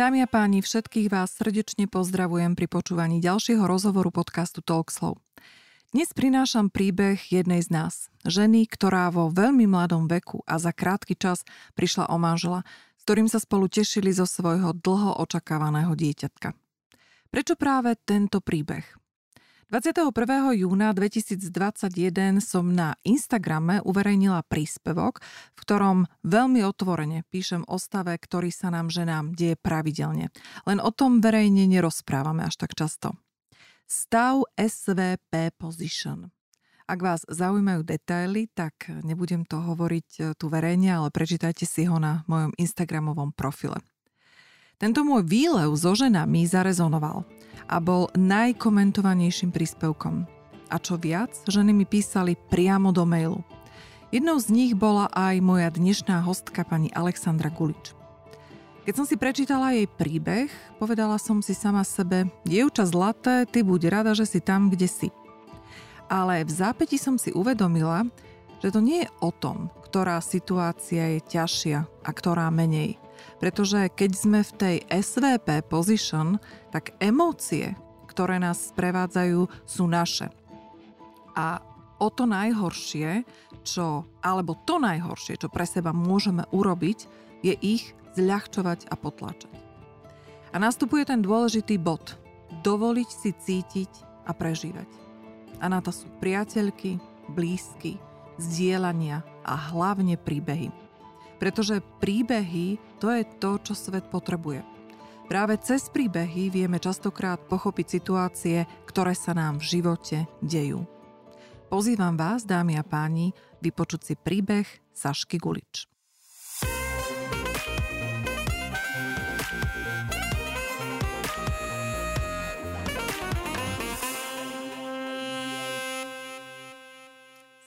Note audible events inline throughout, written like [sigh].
Dámy a páni, všetkých vás srdečne pozdravujem pri počúvaní ďalšieho rozhovoru podcastu Talkslow. Dnes prinášam príbeh jednej z nás, ženy, ktorá vo veľmi mladom veku a za krátky čas prišla o manžela, s ktorým sa spolu tešili zo svojho dlho očakávaného dieťatka. Prečo práve tento príbeh? 21. júna 2021 som na Instagrame uverejnila príspevok, v ktorom veľmi otvorene píšem o stave, ktorý sa nám ženám deje pravidelne. Len o tom verejne nerozprávame až tak často. Stav SVP Position. Ak vás zaujímajú detaily, tak nebudem to hovoriť e, tu verejne, ale prečítajte si ho na mojom Instagramovom profile. Tento môj výlev so ženami zarezonoval a bol najkomentovanejším príspevkom. A čo viac, ženy mi písali priamo do mailu. Jednou z nich bola aj moja dnešná hostka pani Alexandra Gulič. Keď som si prečítala jej príbeh, povedala som si sama sebe, dievča zlaté, ty buď rada, že si tam, kde si. Ale v zápäti som si uvedomila, že to nie je o tom, ktorá situácia je ťažšia a ktorá menej – pretože keď sme v tej SVP position, tak emócie, ktoré nás sprevádzajú, sú naše. A o to najhoršie, čo, alebo to najhoršie, čo pre seba môžeme urobiť, je ich zľahčovať a potlačať. A nastupuje ten dôležitý bod. Dovoliť si cítiť a prežívať. A na to sú priateľky, blízky, zdieľania a hlavne príbehy. Pretože príbehy to je to, čo svet potrebuje. Práve cez príbehy vieme častokrát pochopiť situácie, ktoré sa nám v živote dejú. Pozývam vás, dámy a páni, vypočuť si príbeh Sašky Gulič.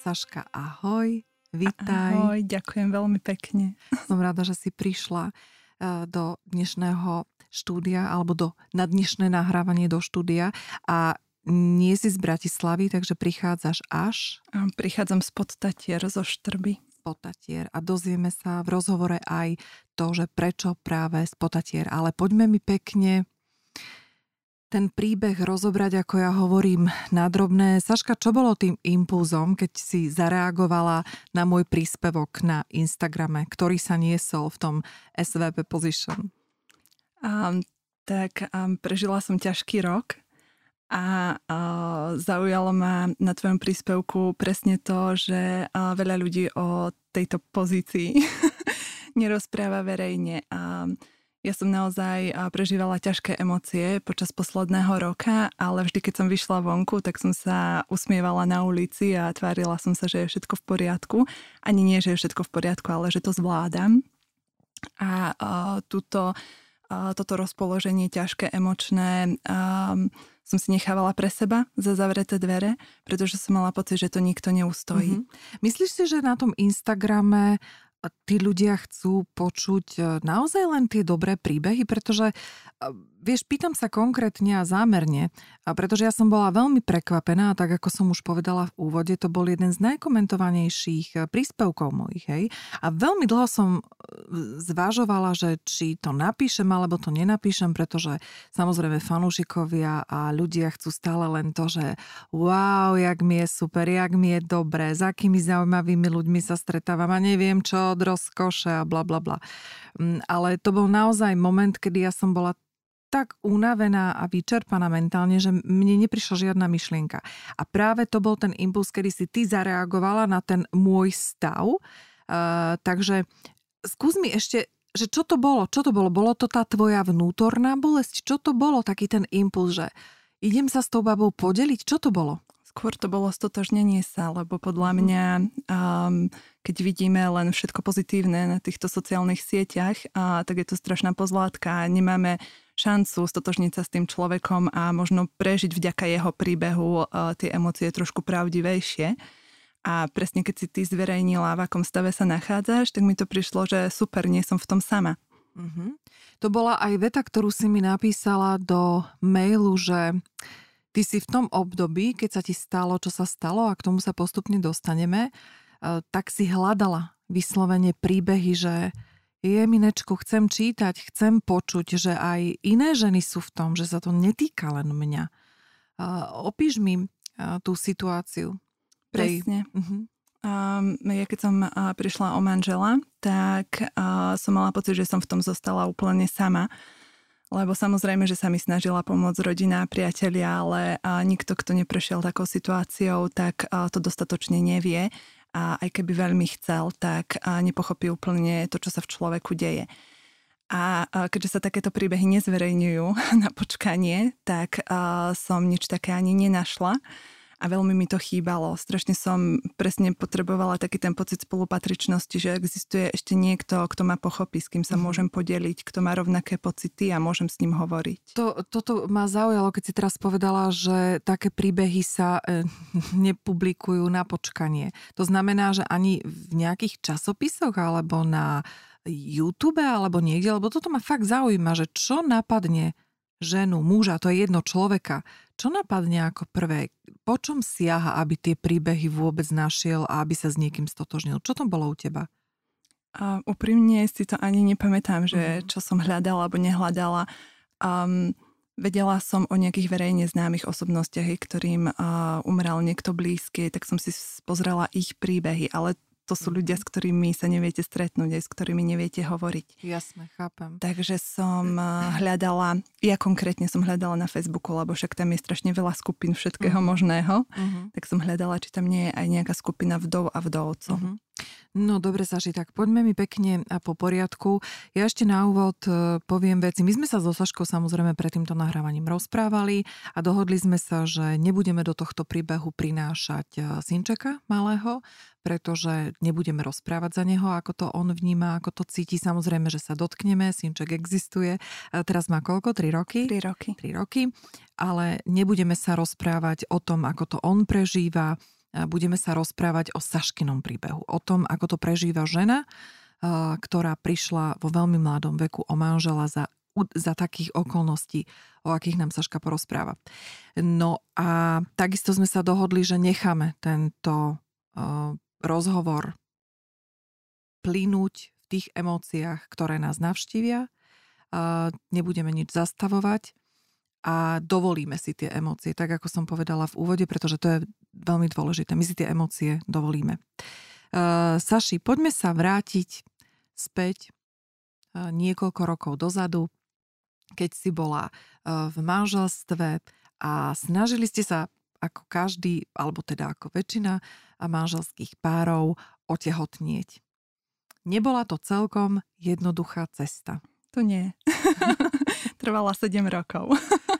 Saška, ahoj. Vítaj. Ahoj, ďakujem veľmi pekne. [laughs] Som rada, že si prišla e, do dnešného štúdia alebo do, na dnešné nahrávanie do štúdia a nie si z Bratislavy, takže prichádzaš až? Prichádzam z Podtatier, zo Štrby. Podtatier a dozvieme sa v rozhovore aj to, že prečo práve z Podtatier. Ale poďme mi pekne ten príbeh rozobrať, ako ja hovorím, na drobné. Saška, čo bolo tým impulzom, keď si zareagovala na môj príspevok na Instagrame, ktorý sa niesol v tom SVP Position? Um, tak um, prežila som ťažký rok a uh, zaujalo ma na tvojom príspevku presne to, že uh, veľa ľudí o tejto pozícii [laughs] nerozpráva verejne. Uh, ja som naozaj prežívala ťažké emócie počas posledného roka, ale vždy, keď som vyšla vonku, tak som sa usmievala na ulici a tvárila som sa, že je všetko v poriadku. Ani nie, že je všetko v poriadku, ale že to zvládam. A uh, túto, uh, toto rozpoloženie ťažké, emočné um, som si nechávala pre seba za zavreté dvere, pretože som mala pocit, že to nikto neustojí. Mm-hmm. Myslíš si, že na tom Instagrame tí ľudia chcú počuť e, naozaj len tie dobré príbehy, pretože e, vieš, pýtam sa konkrétne a zámerne, pretože ja som bola veľmi prekvapená, tak ako som už povedala v úvode, to bol jeden z najkomentovanejších e, príspevkov mojich, hej. A veľmi dlho som zvažovala, že či to napíšem alebo to nenapíšem, pretože samozrejme fanúšikovia a ľudia chcú stále len to, že wow, jak mi je super, jak mi je dobre, s akými zaujímavými ľuďmi sa stretávam a neviem čo, od rozkoše a bla bla bla. Mm, ale to bol naozaj moment, kedy ja som bola tak unavená a vyčerpaná mentálne, že mne neprišla žiadna myšlienka. A práve to bol ten impuls, kedy si ty zareagovala na ten môj stav. Uh, takže skús mi ešte, že čo to bolo? Čo to bolo? Bolo to tá tvoja vnútorná bolesť? Čo to bolo? Taký ten impuls, že idem sa s tou babou podeliť? Čo to bolo? Skôr to bolo stotožnenie sa, lebo podľa mhm. mňa, um, keď vidíme len všetko pozitívne na týchto sociálnych sieťach, uh, tak je to strašná pozlátka. Nemáme šancu stotožniť sa s tým človekom a možno prežiť vďaka jeho príbehu uh, tie emócie trošku pravdivejšie. A presne keď si ty zverejnila, v akom stave sa nachádzaš, tak mi to prišlo, že super, nie som v tom sama. Mm-hmm. To bola aj veta, ktorú si mi napísala do mailu, že Ty si v tom období, keď sa ti stalo, čo sa stalo a k tomu sa postupne dostaneme, e, tak si hľadala vyslovene príbehy, že Jeminečku, chcem čítať, chcem počuť, že aj iné ženy sú v tom, že sa to netýka len mňa. Opíš mi tú situáciu. Presne. Uh-huh. Um, ja keď som uh, prišla o manžela, tak uh, som mala pocit, že som v tom zostala úplne sama. Lebo samozrejme, že sa mi snažila pomôcť rodina, priatelia, ale nikto, kto neprešiel takou situáciou, tak to dostatočne nevie. A aj keby veľmi chcel, tak nepochopí úplne to, čo sa v človeku deje. A keďže sa takéto príbehy nezverejňujú [laughs] na počkanie, tak som nič také ani nenašla a veľmi mi to chýbalo. Strašne som presne potrebovala taký ten pocit spolupatričnosti, že existuje ešte niekto, kto ma pochopí, s kým sa mm môžem podeliť, kto má rovnaké pocity a môžem s ním hovoriť. To, toto ma zaujalo, keď si teraz povedala, že také príbehy sa e, [laughs] nepublikujú na počkanie. To znamená, že ani v nejakých časopisoch alebo na YouTube alebo niekde, lebo toto ma fakt zaujíma, že čo napadne ženu, muža, to je jedno človeka, čo napadne ako prvé? Po čom siaha, aby tie príbehy vôbec našiel a aby sa s niekým stotožnil? Čo to bolo u teba? A úprimne si to ani nepamätám, že mhm. čo som hľadala alebo nehľadala. Um, vedela som o nejakých verejne známych osobnostiach, ktorým uh, umrel niekto blízky, tak som si pozrela ich príbehy, ale to sú ľudia, s ktorými sa neviete stretnúť, aj s ktorými neviete hovoriť. Jasne, chápem. Takže som [clears throat] eh, hľadala, ja konkrétne som hľadala na Facebooku, lebo však tam je strašne veľa skupín všetkého uh-huh. možného, uh-huh. tak som hľadala, či tam nie je aj nejaká skupina vdov a vdovcov. Uh-huh. No dobre, Saši, tak poďme mi pekne a po poriadku. Ja ešte na úvod e, poviem veci. My sme sa so Saškou samozrejme pred týmto nahrávaním rozprávali a dohodli sme sa, že nebudeme do tohto príbehu prinášať e, synčeka malého, pretože nebudeme rozprávať za neho, ako to on vníma, ako to cíti. Samozrejme, že sa dotkneme, synček existuje. A teraz má koľko? 3 roky? 3 roky. 3 roky. Ale nebudeme sa rozprávať o tom, ako to on prežíva, budeme sa rozprávať o Saškinom príbehu, o tom, ako to prežíva žena, ktorá prišla vo veľmi mladom veku o manžela za, za takých okolností, o akých nám Saška porozpráva. No a takisto sme sa dohodli, že necháme tento rozhovor plynúť v tých emóciách, ktoré nás navštívia. Nebudeme nič zastavovať a dovolíme si tie emócie, tak ako som povedala v úvode, pretože to je veľmi dôležité. My si tie emócie dovolíme. Uh, Saši, poďme sa vrátiť späť uh, niekoľko rokov dozadu, keď si bola uh, v manželstve a snažili ste sa ako každý, alebo teda ako väčšina manželských párov otehotnieť. Nebola to celkom jednoduchá cesta. To nie. [laughs] Trvala 7 rokov. [laughs]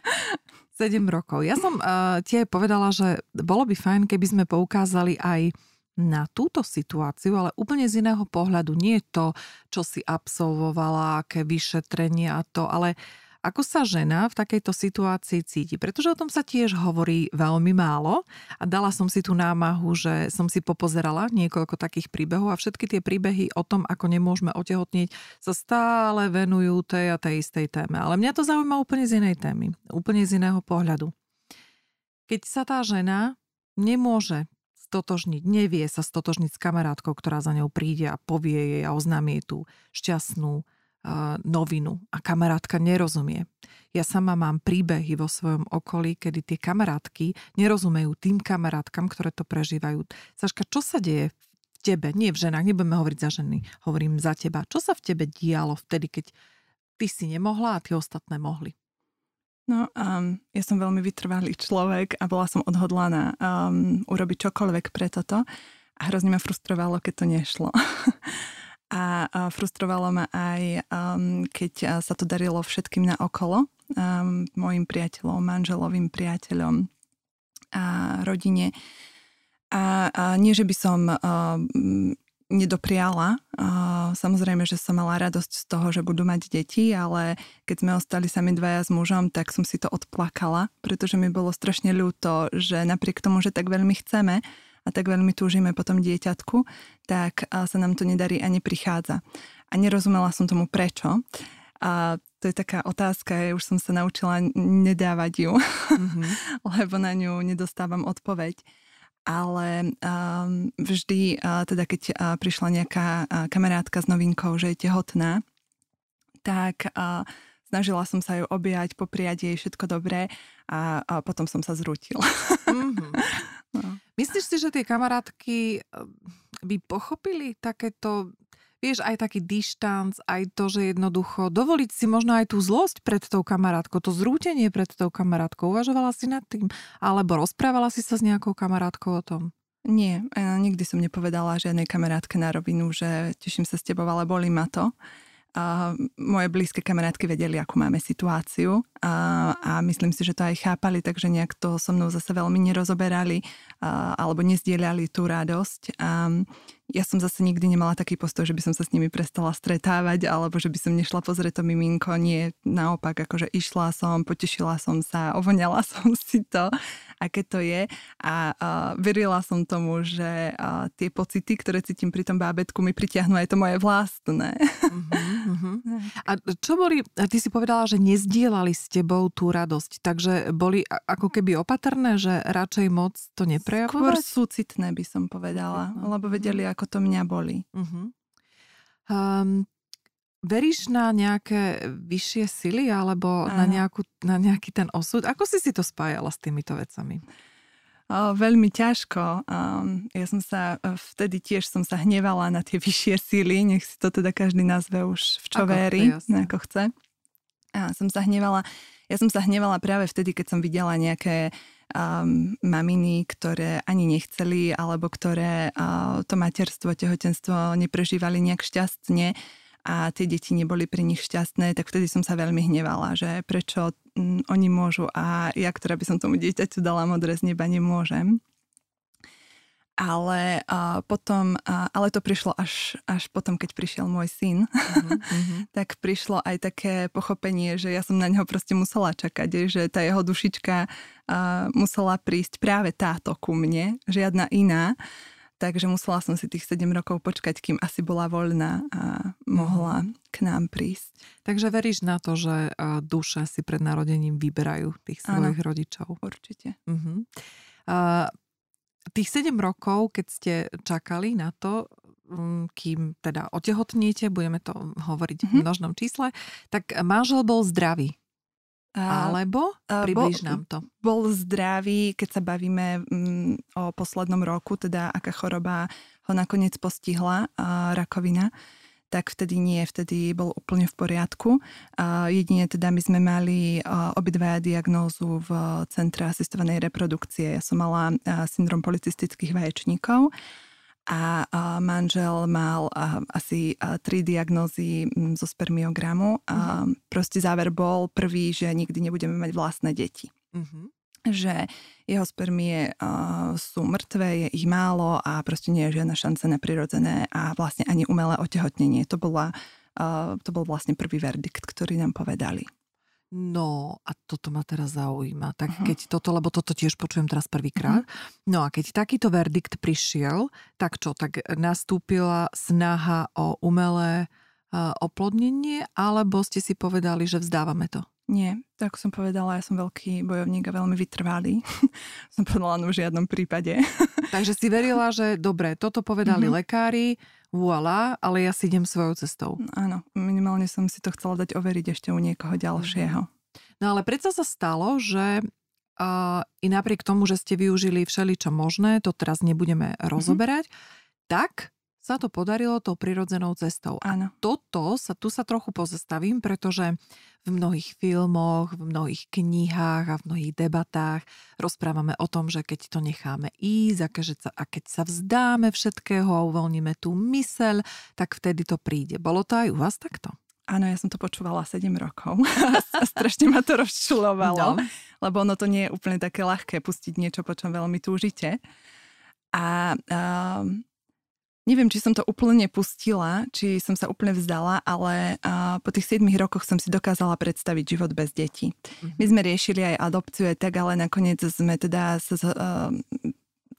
7 rokov. Ja som uh, ti aj povedala, že bolo by fajn, keby sme poukázali aj na túto situáciu, ale úplne z iného pohľadu. Nie to, čo si absolvovala, aké vyšetrenie a to, ale ako sa žena v takejto situácii cíti? Pretože o tom sa tiež hovorí veľmi málo a dala som si tú námahu, že som si popozerala niekoľko takých príbehov a všetky tie príbehy o tom, ako nemôžeme otehotnieť, sa stále venujú tej a tej istej téme. Ale mňa to zaujíma úplne z inej témy, úplne z iného pohľadu. Keď sa tá žena nemôže stotožniť, nevie sa stotožniť s kamarátkou, ktorá za ňou príde a povie jej a oznámie tú šťastnú novinu a kamarátka nerozumie. Ja sama mám príbehy vo svojom okolí, kedy tie kamarátky nerozumejú tým kamarátkam, ktoré to prežívajú. Saška, čo sa deje v tebe? Nie v ženách, nebudeme hovoriť za ženy, hovorím za teba. Čo sa v tebe dialo vtedy, keď ty si nemohla a tie ostatné mohli? No, um, ja som veľmi vytrvalý človek a bola som odhodlaná um, urobiť čokoľvek pre toto a hrozne ma frustrovalo, keď to nešlo. [laughs] a, frustrovalo ma aj, um, keď sa to darilo všetkým na okolo, um, mojim priateľom, manželovým priateľom a rodine. A, a nie, že by som uh, nedopriala. Uh, samozrejme, že som mala radosť z toho, že budú mať deti, ale keď sme ostali sami dvaja s mužom, tak som si to odplakala, pretože mi bolo strašne ľúto, že napriek tomu, že tak veľmi chceme, a tak veľmi túžime po tom dieťatku, tak sa nám to nedarí a neprichádza. A nerozumela som tomu prečo. A to je taká otázka, ja už som sa naučila nedávať ju, mm-hmm. [laughs] lebo na ňu nedostávam odpoveď. ale um, vždy, uh, teda keď uh, prišla nejaká uh, kamarátka s novinkou, že je tehotná, tak uh, snažila som sa ju objať, popriať jej všetko dobré a, a potom som sa zrútila. Mm-hmm. [laughs] no. Myslíš si, že tie kamarátky by pochopili takéto vieš, aj taký dištanc, aj to, že jednoducho dovoliť si možno aj tú zlosť pred tou kamarátkou, to zrútenie pred tou kamarátkou. Uvažovala si nad tým? Alebo rozprávala si sa s nejakou kamarátkou o tom? Nie, nikdy som nepovedala žiadnej kamarátke na rovinu, že teším sa s tebou, ale boli ma to. A moje blízke kamarátky vedeli, akú máme situáciu a, a myslím si, že to aj chápali, takže nejak to so mnou zase veľmi nerozoberali a, alebo nezdielali tú radosť. A ja som zase nikdy nemala taký postoj, že by som sa s nimi prestala stretávať alebo že by som nešla pozrieť to miminko. Nie, naopak, akože išla som, potešila som sa, ovoňala [laughs] som si to aké to je a uh, verila som tomu, že uh, tie pocity, ktoré cítim pri tom bábetku, mi pritiahnu aj to moje vlastné. [laughs] Uh-huh, uh-huh. A čo boli, ty si povedala, že nezdielali s tebou tú radosť, takže boli ako keby opatrné, že radšej moc to neprejavovať? Skôr súcitné by som povedala, uh-huh. lebo vedeli, ako to mňa boli. Uh-huh. Um, Veríš na nejaké vyššie sily alebo na, nejakú, na nejaký ten osud? Ako si si to spájala s týmito vecami? O, veľmi ťažko. Um, ja som sa, vtedy tiež som sa hnevala na tie [laughs] vyššie síly, nech si to teda každý nazve už v čo ako, verí, ako chce. A som sa hnevala, ja som sa hnevala práve vtedy, keď som videla nejaké um, maminy, ktoré ani nechceli, alebo ktoré uh, to materstvo, tehotenstvo neprežívali nejak šťastne a tie deti neboli pri nich šťastné, tak vtedy som sa veľmi hnevala, že prečo mm, oni môžu a ja, ktorá by som tomu dieťaťu dala modré z neba, nemôžem. Ale uh, potom, uh, ale to prišlo až, až potom, keď prišiel môj syn, uh-huh, [laughs] tak prišlo aj také pochopenie, že ja som na neho proste musela čakať, že tá jeho dušička uh, musela prísť práve táto ku mne, žiadna iná takže musela som si tých 7 rokov počkať, kým asi bola voľná a mohla k nám prísť. Takže veríš na to, že duše si pred narodením vyberajú tých svojich Áno, rodičov? určite. Uh-huh. Uh, tých 7 rokov, keď ste čakali na to, mm, kým teda otehotniete, budeme to hovoriť uh-huh. v mhm. množnom čísle, tak manžel bol zdravý. Alebo približ nám to. Bol zdravý, keď sa bavíme mm, o poslednom roku, teda aká choroba ho nakoniec postihla, rakovina, tak vtedy nie, vtedy bol úplne v poriadku. jedine teda my sme mali obidvaja diagnózu v Centre asistovanej reprodukcie. Ja som mala syndrom policistických vaječníkov a manžel mal asi tri diagnózy zo spermiogramu. A mhm. proste záver bol prvý, že nikdy nebudeme mať vlastné deti. Uh-huh. Že jeho spermie sú mŕtve, je ich málo a proste nie je žiadna šanca na prirodzené a vlastne ani umelé otehotnenie. To, bola, to bol vlastne prvý verdikt, ktorý nám povedali. No a toto ma teraz zaujíma. Tak uh-huh. keď toto, lebo toto tiež počujem teraz prvýkrát. Uh-huh. No a keď takýto verdikt prišiel, tak čo, tak nastúpila snaha o umelé uh, oplodnenie, alebo ste si povedali, že vzdávame to? Nie, tak ako som povedala, ja som veľký bojovník a veľmi vytrvalý. [laughs] som povedala, no v žiadnom prípade. Takže si verila, že dobre, toto povedali uh-huh. lekári, voilà, ale ja si idem svojou cestou. Áno, minimálne som si to chcela dať overiť ešte u niekoho ďalšieho. No ale predsa sa stalo, že uh, i napriek tomu, že ste využili všeličo možné, to teraz nebudeme mm-hmm. rozoberať, tak sa to podarilo tou prirodzenou cestou. Áno. A toto sa, tu sa trochu pozastavím, pretože v mnohých filmoch, v mnohých knihách a v mnohých debatách rozprávame o tom, že keď to necháme ísť a keď sa, a keď sa vzdáme všetkého a uvoľníme tú myseľ, tak vtedy to príde. Bolo to aj u vás takto? Áno, ja som to počúvala 7 rokov [laughs] a strašne ma to rozčulovalo, no. lebo ono to nie je úplne také ľahké pustiť niečo, po čom veľmi túžite. A um, Neviem, či som to úplne pustila, či som sa úplne vzdala, ale uh, po tých 7 rokoch som si dokázala predstaviť život bez detí. Mm-hmm. My sme riešili aj adopciu, aj tak, ale nakoniec sme teda sa uh,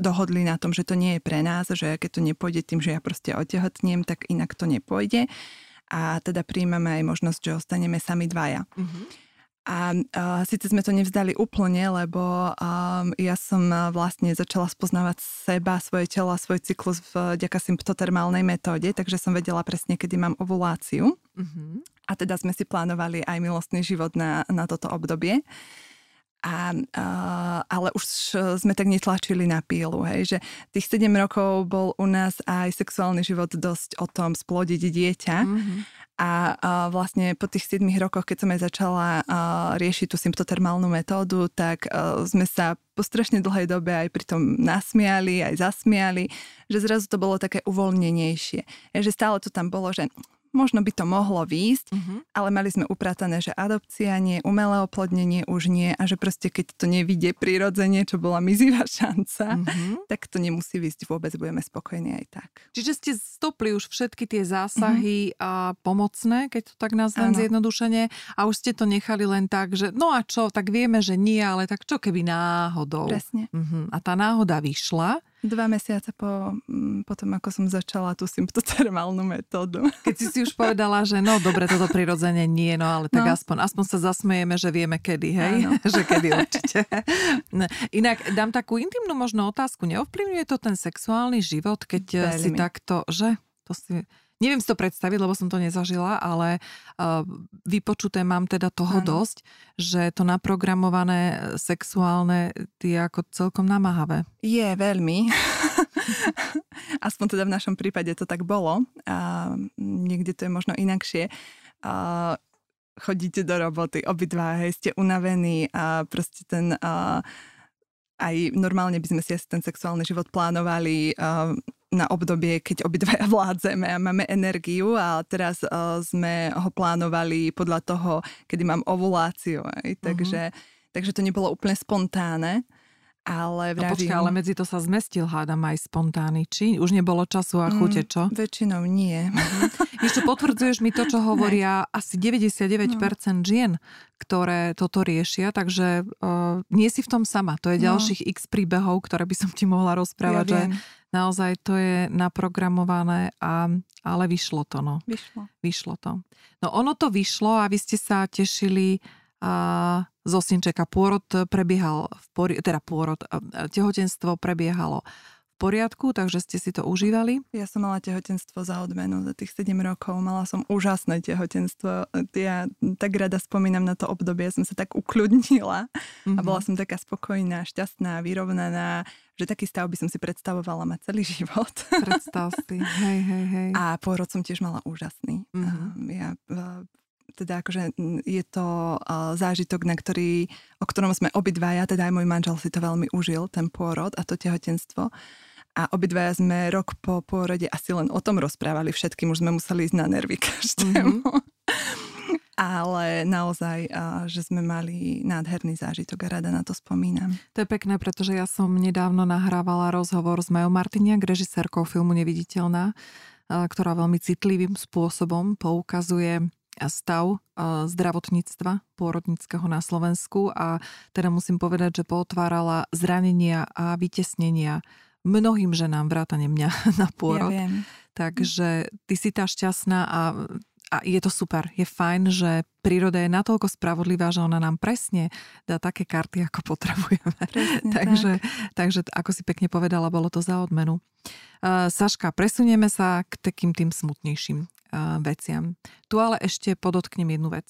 dohodli na tom, že to nie je pre nás, že keď to nepôjde tým, že ja proste otehotnem, tak inak to nepôjde. A teda príjmame aj možnosť, že ostaneme sami dvaja. Mm-hmm. A uh, síce sme to nevzdali úplne, lebo um, ja som uh, vlastne začala spoznávať seba, svoje telo a svoj cyklus vďaka symptotermálnej metóde, takže som vedela presne, kedy mám ovuláciu. Uh-huh. A teda sme si plánovali aj milostný život na, na toto obdobie. A, uh, ale už sme tak netlačili na pílu, hej, že tých 7 rokov bol u nás aj sexuálny život dosť o tom splodiť dieťa. Mm-hmm. A, vlastne po tých 7 rokoch, keď som aj začala riešiť tú symptotermálnu metódu, tak sme sa po strašne dlhej dobe aj pri tom nasmiali, aj zasmiali, že zrazu to bolo také uvoľnenejšie. Že stále to tam bolo, že možno by to mohlo výjsť, uh-huh. ale mali sme upratané, že adopcia nie, umelé oplodnenie už nie a že proste keď to nevidie prirodzene, čo bola mizivá šanca, uh-huh. tak to nemusí výjsť vôbec, budeme spokojní aj tak. Čiže ste stopli už všetky tie zásahy uh-huh. a pomocné, keď to tak nazvem zjednodušene a už ste to nechali len tak, že no a čo, tak vieme, že nie, ale tak čo keby náhodou. Presne. Uh-huh. A tá náhoda vyšla Dva mesiace po, mm, po tom, ako som začala tú symptotermálnu metódu. Keď si si už povedala, že no dobre, toto prirodzene nie, no ale tak no. aspoň, aspoň sa zasmejeme, že vieme kedy, hej? [laughs] že kedy určite. Inak dám takú intimnú možno otázku. Neovplyvňuje to ten sexuálny život, keď eh, Veľmi. si takto, že? To si... Neviem si to predstaviť, lebo som to nezažila, ale uh, vypočuté mám teda toho ano. dosť, že to naprogramované sexuálne je ako celkom namáhavé. Je veľmi. [laughs] Aspoň teda v našom prípade to tak bolo. A niekde to je možno inakšie. A chodíte do roboty, obidva, hej, ste unavení a proste ten... A, aj normálne by sme si asi ten sexuálny život plánovali na obdobie, keď obidvaja [laughs] vládzeme a máme energiu a teraz uh, sme ho plánovali podľa toho, kedy mám ovuláciu. Aj. Mhm. Takže, uh-huh. takže to nebolo úplne spontánne. Ale vravím... No počkaj, ale medzi to sa zmestil, hádam, aj spontánny. Či už nebolo času a chute, čo? Mm, väčšinou nie. Uh-huh. Ešte [laughs] potvrdzuješ mi to, čo hovoria ne. asi 99% no. žien, ktoré toto riešia, takže uh, nie si v tom sama. To je no. ďalších x príbehov, ktoré by som ti mohla rozprávať, ja že naozaj to je naprogramované, a, ale vyšlo to. No. Vyšlo. Vyšlo to. No ono to vyšlo a vy ste sa tešili a z osinčeka. Pôrod prebiehal, v pori- teda pôrod, tehotenstvo prebiehalo v poriadku, takže ste si to užívali? Ja som mala tehotenstvo za odmenu za tých 7 rokov. Mala som úžasné tehotenstvo. Ja tak rada spomínam na to obdobie. Som sa tak ukľudnila mm-hmm. a bola mhm. som taká spokojná, šťastná, vyrovnaná, že taký stav by som si predstavovala mať celý [laughs] život. Predstav si. Hej, hej, hej. A pôrod som tiež mala úžasný. Mm-hmm. Ja teda akože je to zážitok, na ktorý, o ktorom sme obidvaja, teda aj môj manžel si to veľmi užil, ten pôrod a to tehotenstvo. A obidvaja sme rok po pôrode asi len o tom rozprávali všetkým, už sme museli ísť na nervy [laughs] každému. Mm-hmm. Ale naozaj, že sme mali nádherný zážitok a rada na to spomínam. To je pekné, pretože ja som nedávno nahrávala rozhovor s Majou Martiniak, režisérkou filmu Neviditeľná, ktorá veľmi citlivým spôsobom poukazuje stav zdravotníctva pôrodnického na Slovensku a teda musím povedať, že potvárala zranenia a vytesnenia mnohým ženám, vrátane mňa [laughs] na pôrod. Ja viem. Takže ty si tá šťastná a a je to super. Je fajn, že príroda je natoľko spravodlivá, že ona nám presne dá také karty, ako [laughs] potrebujeme. Presne, takže, tak. takže, ako si pekne povedala, bolo to za odmenu. Uh, Saška, presunieme sa k takým tým smutnejším veciam. Tu ale ešte podotknem jednu vec.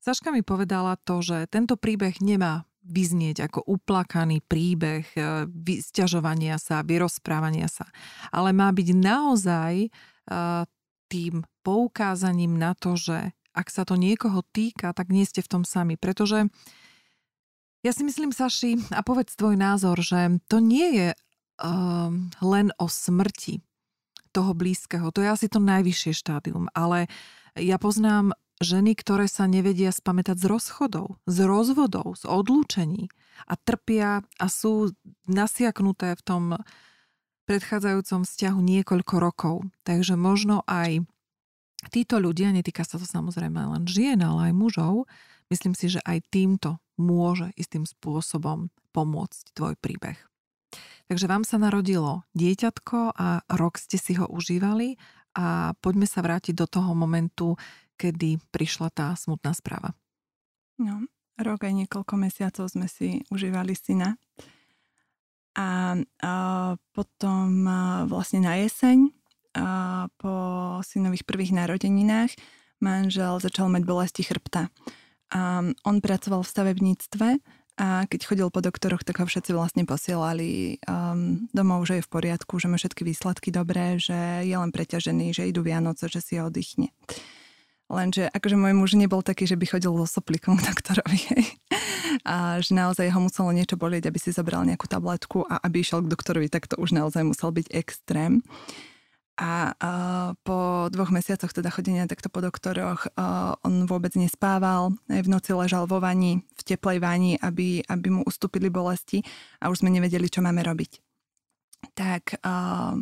Saška mi povedala to, že tento príbeh nemá vyznieť ako uplakaný príbeh uh, vysťažovania sa, vyrozprávania sa, ale má byť naozaj tým poukázaním na to, že ak sa to niekoho týka, tak nie ste v tom sami. Pretože ja si myslím, Saši, a povedz tvoj názor, že to nie je uh, len o smrti toho blízkeho. To je asi to najvyššie štádium. Ale ja poznám ženy, ktoré sa nevedia spamätať z rozchodov, z rozvodov, z odlúčení a trpia a sú nasiaknuté v tom predchádzajúcom vzťahu niekoľko rokov. Takže možno aj títo ľudia, netýka sa to samozrejme len žien, ale aj mužov, myslím si, že aj týmto môže istým spôsobom pomôcť tvoj príbeh. Takže vám sa narodilo dieťatko a rok ste si ho užívali a poďme sa vrátiť do toho momentu, kedy prišla tá smutná správa. No, rok aj niekoľko mesiacov sme si užívali syna. A, a potom a vlastne na jeseň, a po synových prvých narodeninách, manžel začal mať bolesti chrbta. A on pracoval v stavebníctve a keď chodil po doktoroch, tak ho všetci vlastne posielali um, domov, že je v poriadku, že má všetky výsledky dobré, že je len preťažený, že idú Vianoce, že si oddychne. Lenže akože môj muž nebol taký, že by chodil so soplikom k doktorovi. a že naozaj ho muselo niečo bolieť, aby si zobral nejakú tabletku a aby išiel k doktorovi, tak to už naozaj musel byť extrém. A uh, po dvoch mesiacoch teda chodenia takto po doktoroch uh, on vôbec nespával, aj v noci ležal vo vani, v teplej vani, aby, aby mu ustúpili bolesti a už sme nevedeli, čo máme robiť. Tak uh,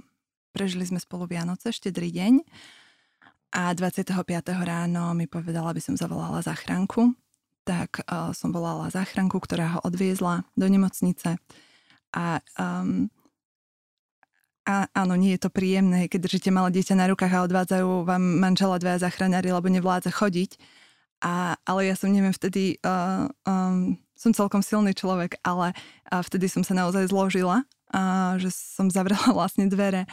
prežili sme spolu Vianoce, štedrý deň a 25. ráno mi povedala, aby som zavolala záchranku. Tak uh, som volala záchranku, ktorá ho odviezla do nemocnice a um, a áno, nie je to príjemné, keď držíte malé dieťa na rukách a odvádzajú vám manžela dvaja zachráňari, lebo nevládza chodiť. A, ale ja som, neviem, vtedy uh, um, som celkom silný človek, ale uh, vtedy som sa naozaj zložila, uh, že som zavrela [laughs] vlastne dvere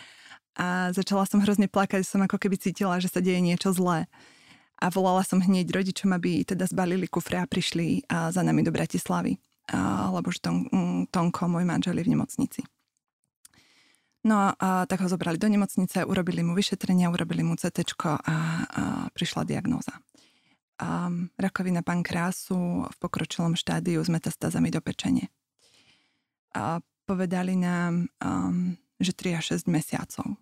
a začala som hrozne plakať, som ako keby cítila, že sa deje niečo zlé. A volala som hneď rodičom, aby teda zbalili kufre a prišli uh, za nami do Bratislavy, uh, lebo že Tom, um, Tonko, môj manžel, je v nemocnici. No a tak ho zobrali do nemocnice, urobili mu vyšetrenia, urobili mu CT a, a prišla diagnóza. Um, rakovina pankrásu v pokročilom štádiu s metastázami do pečene. A povedali nám, um, že 3 až 6 mesiacov.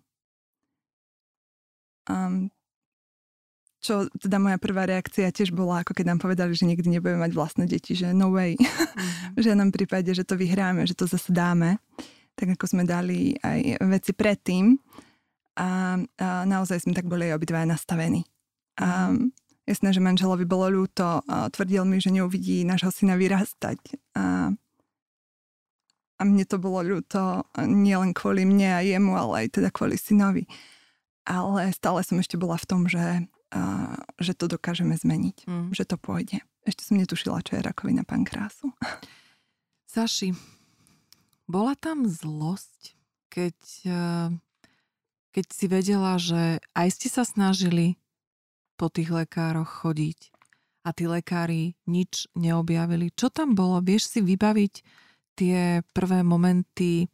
Um, čo teda moja prvá reakcia tiež bola, ako keď nám povedali, že nikdy nebudeme mať vlastné deti, že no way. Mm-hmm. [laughs] v žiadnom prípade, že to vyhráme, že to zase dáme tak ako sme dali aj veci predtým. A, a naozaj sme tak boli obidva nastavení. A jasné, že manželovi bolo ľúto, a tvrdil mi, že neuvidí nášho syna vyrastať. A, a mne to bolo ľúto nielen kvôli mne a jemu, ale aj teda kvôli synovi. Ale stále som ešte bola v tom, že, a, že to dokážeme zmeniť, mm. že to pôjde. Ešte som netušila, čo je rakovina pankrásu. Saši, bola tam zlosť, keď, eh, keď si vedela, že aj ste sa snažili po tých lekároch chodiť a tí lekári nič neobjavili. Čo tam bolo? Vieš si vybaviť tie prvé momenty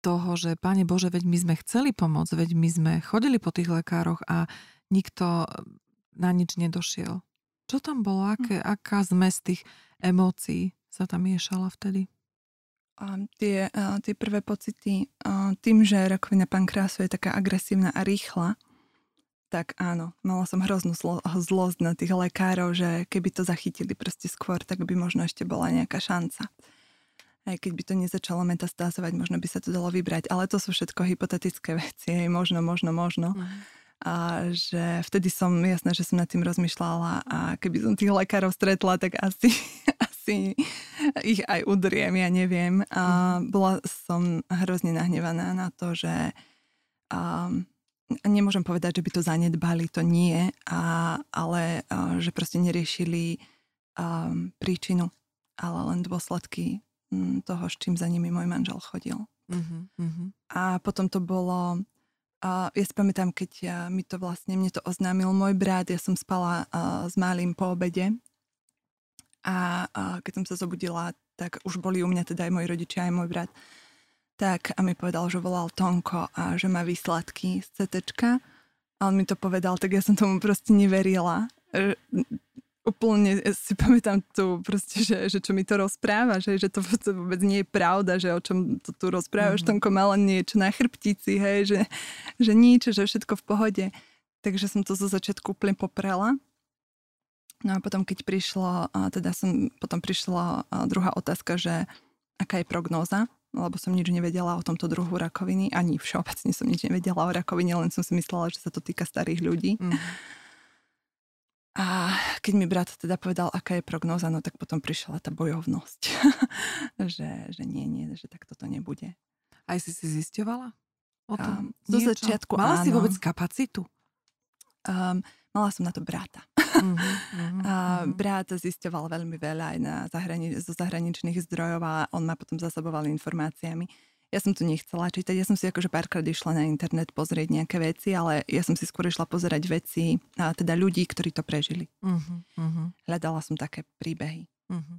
toho, že Pane Bože, veď my sme chceli pomôcť, veď my sme chodili po tých lekároch a nikto na nič nedošiel. Čo tam bolo? Aké, aká zmes tých emócií sa tam miešala vtedy? Tie, tie prvé pocity tým, že rakovina pankrásu je taká agresívna a rýchla, tak áno, mala som hroznú zlo, zlosť na tých lekárov, že keby to zachytili proste skôr, tak by možno ešte bola nejaká šanca. Aj keď by to nezačalo metastázovať, možno by sa to dalo vybrať. Ale to sú všetko hypotetické veci, aj možno, možno, možno. Mm. A že vtedy som, jasné, že som nad tým rozmýšľala a keby som tých lekárov stretla, tak asi, asi [laughs] ich aj udriem, ja neviem. A mhm. bola som hrozne nahnevaná na to, že um, nemôžem povedať, že by to zanedbali, to nie, a, ale a, že proste neriešili um, príčinu, ale len dôsledky um, toho, s čím za nimi môj manžel chodil. Uh-huh, A potom to bolo, uh, ja si pamätám, keď ja, mi to vlastne, mne to oznámil môj brat, ja som spala uh, s malým po obede a, a keď som sa zobudila, tak už boli u mňa teda aj moji rodičia, aj môj brat. Tak a mi povedal, že volal Tonko a že má výsledky z CT. A on mi to povedal, tak ja som tomu proste neverila. E, úplne si pamätám tu proste, že, že čo mi to rozpráva, že, že to, to vôbec nie je pravda, že o čom to tu rozprávaš, mm-hmm. Tonko mal len niečo na chrbtici, hej, že, že nič, že všetko v pohode. Takže som to zo začiatku úplne poprela. No a potom, keď prišlo, teda som, potom prišla druhá otázka, že aká je prognóza, lebo som nič nevedela o tomto druhu rakoviny, ani všeobecne som nič nevedela o rakovine, len som si myslela, že sa to týka starých ľudí. Mm. A keď mi brat teda povedal, aká je prognóza, no tak potom prišla tá bojovnosť, [laughs] že, že nie, nie, že tak toto nebude. Aj si si zisťovala? O tom um, zo začiatku Mala áno. si vôbec kapacitu? Um, mala som na to brata. Mm-hmm, a brat zisťoval veľmi veľa aj na zahrani- zo zahraničných zdrojov a on ma potom zasoboval informáciami. Ja som to nechcela čítať, ja som si akože párkrát išla na internet pozrieť nejaké veci, ale ja som si skôr išla pozerať veci, a teda ľudí, ktorí to prežili. Uh-huh, Hľadala som také príbehy. Uh-huh.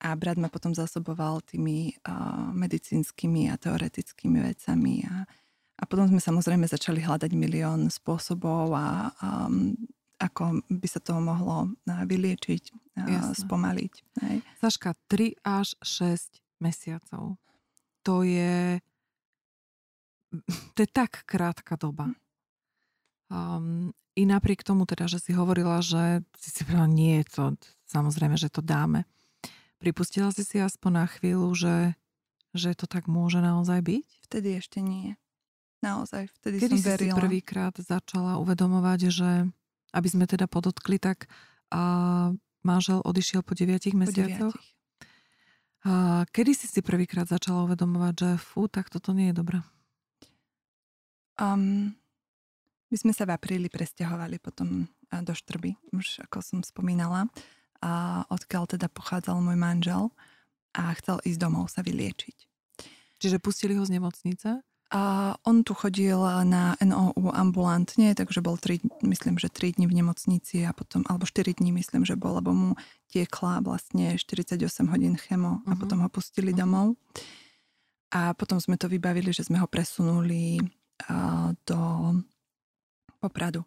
A brat ma potom zasoboval tými uh, medicínskymi a teoretickými vecami a, a potom sme samozrejme začali hľadať milión spôsobov a um, ako by sa toho mohlo uh, vyliečiť, uh, spomaliť. Hej. Saška, 3 až 6 mesiacov to je, [laughs] to je tak krátka doba. Um, I napriek tomu teda, že si hovorila, že si si povedala, nie, to, samozrejme, že to dáme. Pripustila si si aspoň na chvíľu, že, že to tak môže naozaj byť? Vtedy ešte nie. Naozaj, vtedy Kedy som verila. Kedy si prvýkrát začala uvedomovať, že aby sme teda podotkli, tak a manžel odišiel po 9 mesiacoch? Po 9. A kedy si si prvýkrát začala uvedomovať, že fú, tak toto nie je dobré? Um, my sme sa v apríli presťahovali potom do Štrby, už ako som spomínala, a odkiaľ teda pochádzal môj manžel a chcel ísť domov sa vyliečiť. Čiže pustili ho z nemocnice? A on tu chodil na NOU ambulantne, takže bol 3, myslím, že 3 dní v nemocnici a potom, alebo 4 dní myslím, že bol, lebo mu tiekla vlastne 48 hodín chemo a uh-huh. potom ho pustili uh-huh. domov. A potom sme to vybavili, že sme ho presunuli uh, do Popradu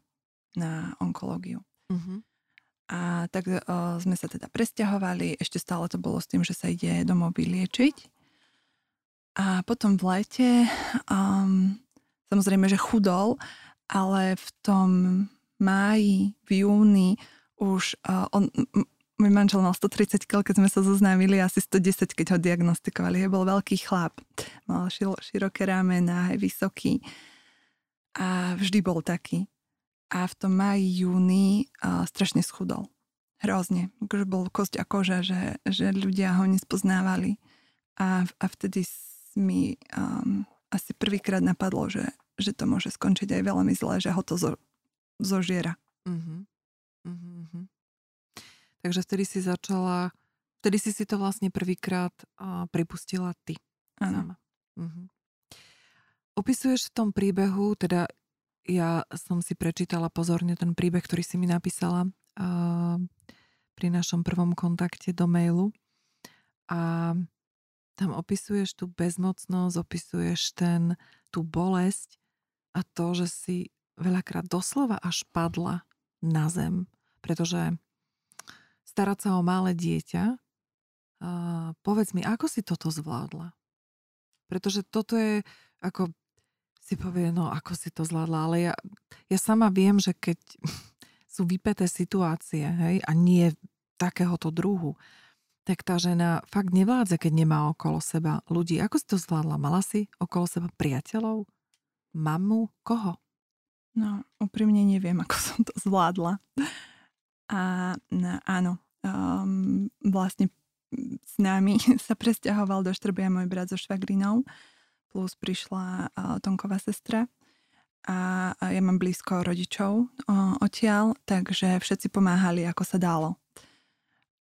na onkológiu. Uh-huh. A tak uh, sme sa teda presťahovali, ešte stále to bolo s tým, že sa ide domov vyliečiť. A potom v lete, um, samozrejme, že chudol, ale v tom máji, v júni už uh, on, môj manžel mal 130 kg, keď sme sa zoznámili, asi 110, keď ho diagnostikovali. Je bol veľký chlap, mal široké ramena, aj vysoký a vždy bol taký. A v tom máji, júni uh, strašne schudol. Hrozne. Akože bol kosť a koža, že, že ľudia ho nespoznávali. A, a vtedy mi um, asi prvýkrát napadlo, že, že to môže skončiť aj veľmi zle, že ho to zo, zožiera. Uh-huh. Uh-huh. Takže vtedy si začala, vtedy si si to vlastne prvýkrát uh, pripustila ty sama. Uh-huh. Opisuješ v tom príbehu, teda ja som si prečítala pozorne ten príbeh, ktorý si mi napísala uh, pri našom prvom kontakte do mailu. A tam opisuješ tú bezmocnosť, opisuješ ten, tú bolesť a to, že si veľakrát doslova až padla na zem, pretože starať sa o malé dieťa, povedz mi, ako si toto zvládla? Pretože toto je, ako si povie, no ako si to zvládla, ale ja, ja sama viem, že keď [laughs] sú vypeté situácie, hej, a nie takéhoto druhu, tak tá žena fakt nevládze, keď nemá okolo seba ľudí. Ako si to zvládla? Mala si okolo seba priateľov? Mamu? Koho? No, úprimne neviem, ako som to zvládla. A no, áno, um, vlastne s nami [laughs] sa presťahoval do Štrbia môj brat so švagrinou, plus prišla uh, Tonková sestra a, a ja mám blízko rodičov uh, odtiaľ, takže všetci pomáhali, ako sa dalo.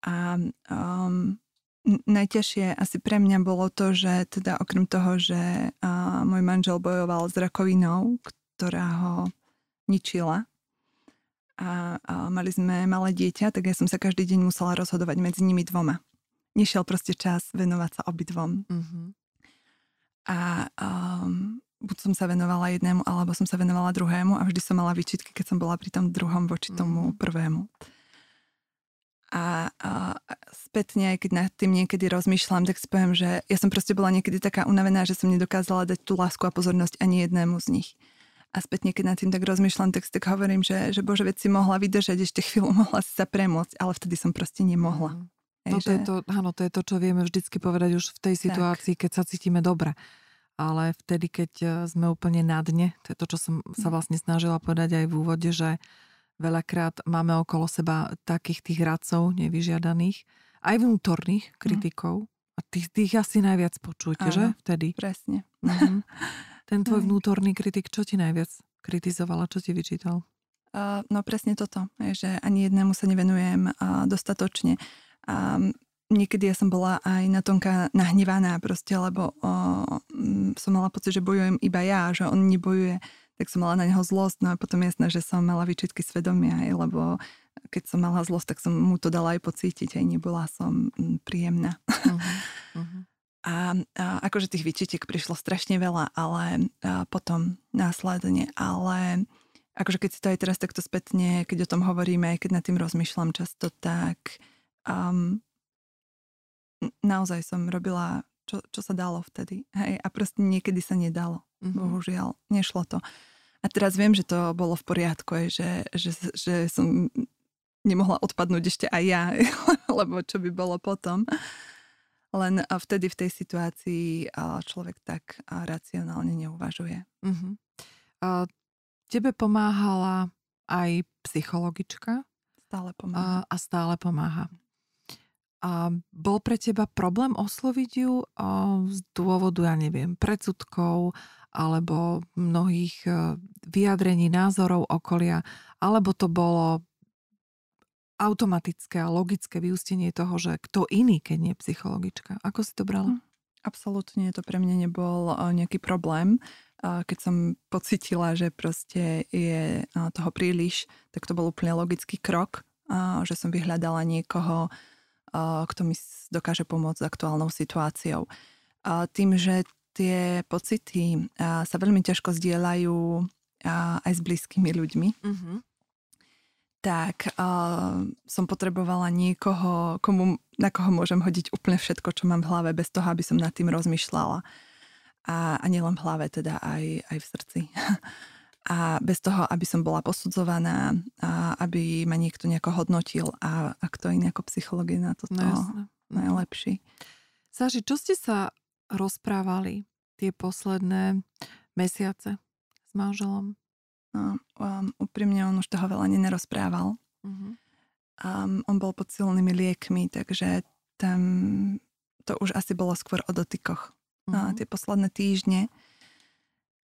A um, najťažšie asi pre mňa bolo to, že teda okrem toho, že uh, môj manžel bojoval s rakovinou, ktorá ho ničila a, a mali sme malé dieťa, tak ja som sa každý deň musela rozhodovať medzi nimi dvoma. Nešiel proste čas venovať sa obidvom. Mm-hmm. A um, buď som sa venovala jednému, alebo som sa venovala druhému a vždy som mala výčitky, keď som bola pri tom druhom voči tomu mm-hmm. prvému. A, a spätne, aj keď nad tým niekedy rozmýšľam, tak si poviem, že ja som proste bola niekedy taká unavená, že som nedokázala dať tú lásku a pozornosť ani jednému z nich. A spätne, keď nad tým tak rozmýšľam, tak si tak hovorím, že, že bože, veď si mohla vydržať ešte chvíľu, [laughs] mohla si sa premôcť, ale vtedy som proste nemohla. Mm. No to, že... je to, áno, to je to, čo vieme vždycky povedať už v tej situácii, tak. keď sa cítime dobre. Ale vtedy, keď e, sme úplne na dne, to je to, čo som sa mm. vlastne snažila povedať aj v úvode, že Veľakrát máme okolo seba takých tých radcov nevyžiadaných, aj vnútorných mhm. kritikov. A tých, tých asi najviac počujete, Áno, že? Vtedy. Presne. Mm-hmm. [laughs] Ten tvoj vnútorný kritik, čo ti najviac kritizovala, čo ti vyčítal? Uh, no presne toto, že ani jednému sa nevenujem uh, dostatočne. Um, niekedy ja som bola aj na Tonka nahnevaná proste, lebo uh, som mala pocit, že bojujem iba ja, že on nebojuje, tak som mala na neho zlosť, no a potom jasné, že som mala výčitky svedomia, aj, lebo keď som mala zlosť, tak som mu to dala aj pocítiť, aj nebola som príjemná. Uh-huh. [laughs] Uh-huh. A, a akože tých výčitiek prišlo strašne veľa, ale a potom následne, ale akože keď si to aj teraz takto spätne, keď o tom hovoríme, keď nad tým rozmýšľam často, tak um, naozaj som robila, čo, čo sa dalo vtedy. Hej, a proste niekedy sa nedalo. Mm-hmm. Bohužiaľ, nešlo to. A teraz viem, že to bolo v poriadku, že, že, že som nemohla odpadnúť ešte aj ja, [laughs] lebo čo by bolo potom. Len vtedy v tej situácii človek tak racionálne neuvažuje. Uh-huh. A tebe pomáhala aj psychologička? Stále pomáha. A, a stále pomáha. A bol pre teba problém osloviť ju z dôvodu, ja neviem, predsudkov alebo mnohých e, vyjadrení názorov okolia, alebo to bolo automatické a logické vyústenie toho, že kto iný, keď nie psychologička. Ako si to brala? Hm, absolútne to pre mňa nebol nejaký problém. Keď som pocitila, že proste je toho príliš, tak to bol úplne logický krok, že som vyhľadala niekoho, kto mi dokáže pomôcť s aktuálnou situáciou. Tým, že tie pocity sa veľmi ťažko zdieľajú aj s blízkymi ľuďmi, mm-hmm tak som potrebovala niekoho, komu, na koho môžem hodiť úplne všetko, čo mám v hlave, bez toho, aby som nad tým rozmýšľala. A, a nielen v hlave, teda aj, aj v srdci. [laughs] a bez toho, aby som bola posudzovaná, a aby ma niekto nejako hodnotil a, a kto iný ako psychológie na toto no, najlepší. Sáži, čo ste sa rozprávali tie posledné mesiace s manželom? No, um, úprimne on už toho veľa nerozprával. Uh-huh. Um, on bol pod silnými liekmi, takže tam to už asi bolo skôr o dotykoch. Uh-huh. No, tie posledné týždne.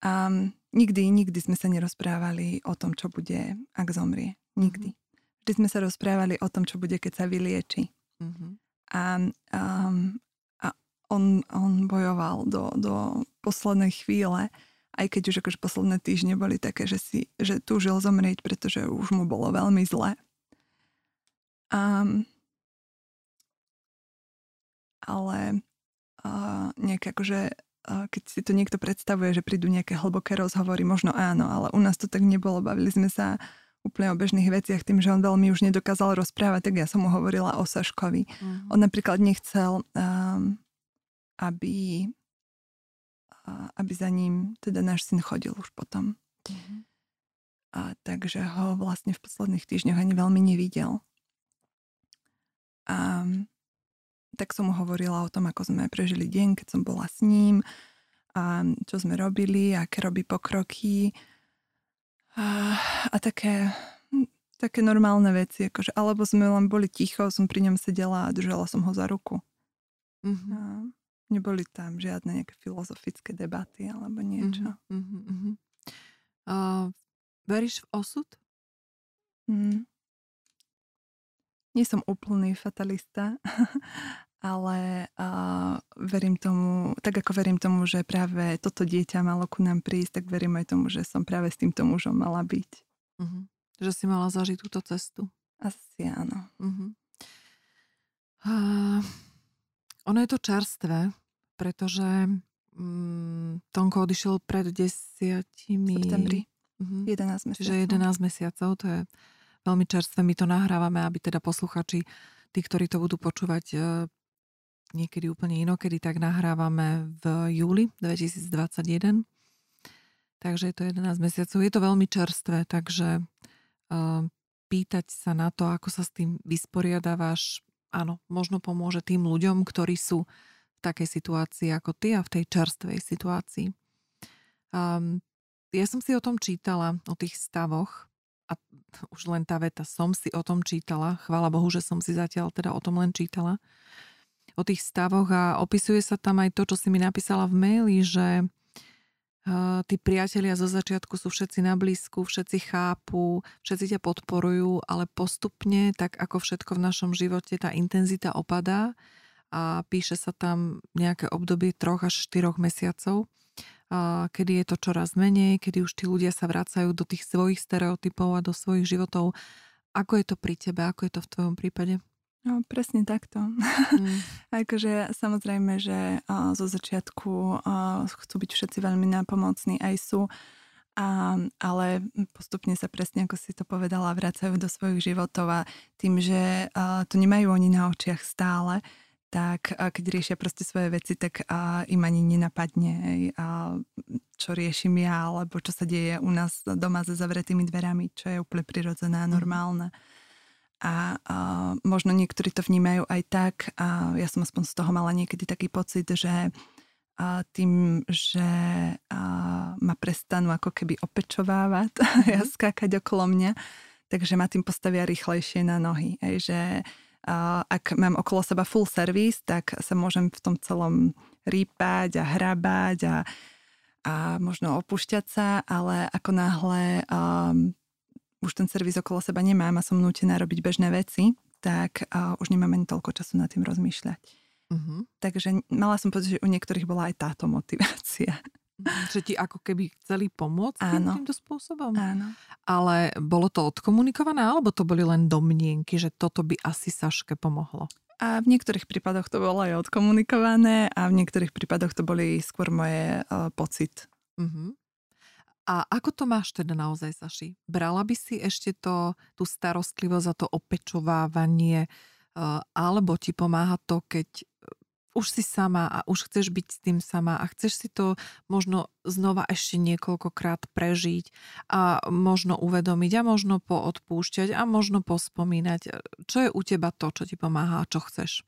Um, nikdy, nikdy sme sa nerozprávali o tom, čo bude, ak zomrie. Nikdy. Uh-huh. Vždy sme sa rozprávali o tom, čo bude, keď sa vylieči. Uh-huh. A, um, a on, on bojoval do, do poslednej chvíle aj keď už akože posledné týždne boli také, že, si, že túžil zomrieť, pretože už mu bolo veľmi zle. Um, ale uh, nejak akože keď si to niekto predstavuje, že prídu nejaké hlboké rozhovory, možno áno, ale u nás to tak nebolo. Bavili sme sa úplne o bežných veciach, tým, že on veľmi už nedokázal rozprávať, tak ja som mu hovorila o Saškovi. Mm. On napríklad nechcel, um, aby aby za ním teda náš syn chodil už potom. Mm-hmm. A takže ho vlastne v posledných týždňoch ani veľmi nevidel. A tak som mu hovorila o tom, ako sme prežili deň, keď som bola s ním, a čo sme robili, aké robí pokroky a, a také, také normálne veci, akože, alebo sme len boli ticho, som pri ňom sedela a držala som ho za ruku. Mm-hmm. A, Neboli tam žiadne nejaké filozofické debaty alebo niečo. Uh-huh, uh-huh. Uh, veríš v osud? Mm. Nie som úplný fatalista, [laughs] ale uh, verím tomu, tak ako verím tomu, že práve toto dieťa malo ku nám prísť, tak verím aj tomu, že som práve s týmto mužom mala byť. Uh-huh. Že si mala zažiť túto cestu. Asi áno. Uh-huh. Uh, ono je to čerstvé, pretože mm, Tonko odišiel pred desiatimi... Septembri. Uh-huh. 11 mesiacov. Čiže 11 mesiacov, to je veľmi čerstvé. My to nahrávame, aby teda posluchači, tí, ktorí to budú počúvať e, niekedy úplne inokedy, tak nahrávame v júli 2021. Takže je to 11 mesiacov. Je to veľmi čerstvé, takže uh, pýtať sa na to, ako sa s tým vysporiadávaš, áno, možno pomôže tým ľuďom, ktorí sú v takej situácii ako ty a v tej čerstvej situácii. Um, ja som si o tom čítala, o tých stavoch a už len tá veta som si o tom čítala. Chvála Bohu, že som si zatiaľ teda o tom len čítala. O tých stavoch a opisuje sa tam aj to, čo si mi napísala v maili, že tí priatelia zo začiatku sú všetci na blízku, všetci chápu, všetci ťa podporujú, ale postupne, tak ako všetko v našom živote, tá intenzita opadá a píše sa tam nejaké obdobie troch až štyroch mesiacov, kedy je to čoraz menej, kedy už tí ľudia sa vracajú do tých svojich stereotypov a do svojich životov. Ako je to pri tebe, ako je to v tvojom prípade? No, presne takto. Mm. [laughs] akože samozrejme, že uh, zo začiatku uh, chcú byť všetci veľmi nápomocní, aj sú, a, ale postupne sa presne, ako si to povedala, vracajú do svojich životov a tým, že uh, to nemajú oni na očiach stále, tak a keď riešia proste svoje veci, tak a, im ani nenapadne, hej, a, čo riešim ja, alebo čo sa deje u nás doma za zavretými dverami, čo je úplne prirodzené a mhm. normálne. A, a možno niektorí to vnímajú aj tak, a ja som aspoň z toho mala niekedy taký pocit, že a tým, že a, ma prestanú ako keby opečovávať [laughs] a mhm. skákať okolo mňa, takže ma tým postavia rýchlejšie na nohy. Hej, že ak mám okolo seba full service, tak sa môžem v tom celom rýpať a hrabať a, a možno opúšťať sa, ale ako náhle um, už ten servis okolo seba nemám a som nútená robiť bežné veci, tak uh, už nemám ani toľko času nad tým rozmýšľať. Uh-huh. Takže mala som pocit, že u niektorých bola aj táto motivácia. Že ti ako keby chceli pomôcť Áno. týmto spôsobom? Áno. Ale bolo to odkomunikované, alebo to boli len domnienky, že toto by asi Saške pomohlo? A v niektorých prípadoch to bolo aj odkomunikované a v niektorých prípadoch to boli skôr moje uh, pocit. Uh-huh. A ako to máš teda naozaj, Saši? Brala by si ešte to, tú starostlivosť a to opečovávanie, uh, alebo ti pomáha to, keď už si sama a už chceš byť s tým sama a chceš si to možno znova ešte niekoľkokrát prežiť a možno uvedomiť a možno poodpúšťať a možno pospomínať. Čo je u teba to, čo ti pomáha a čo chceš?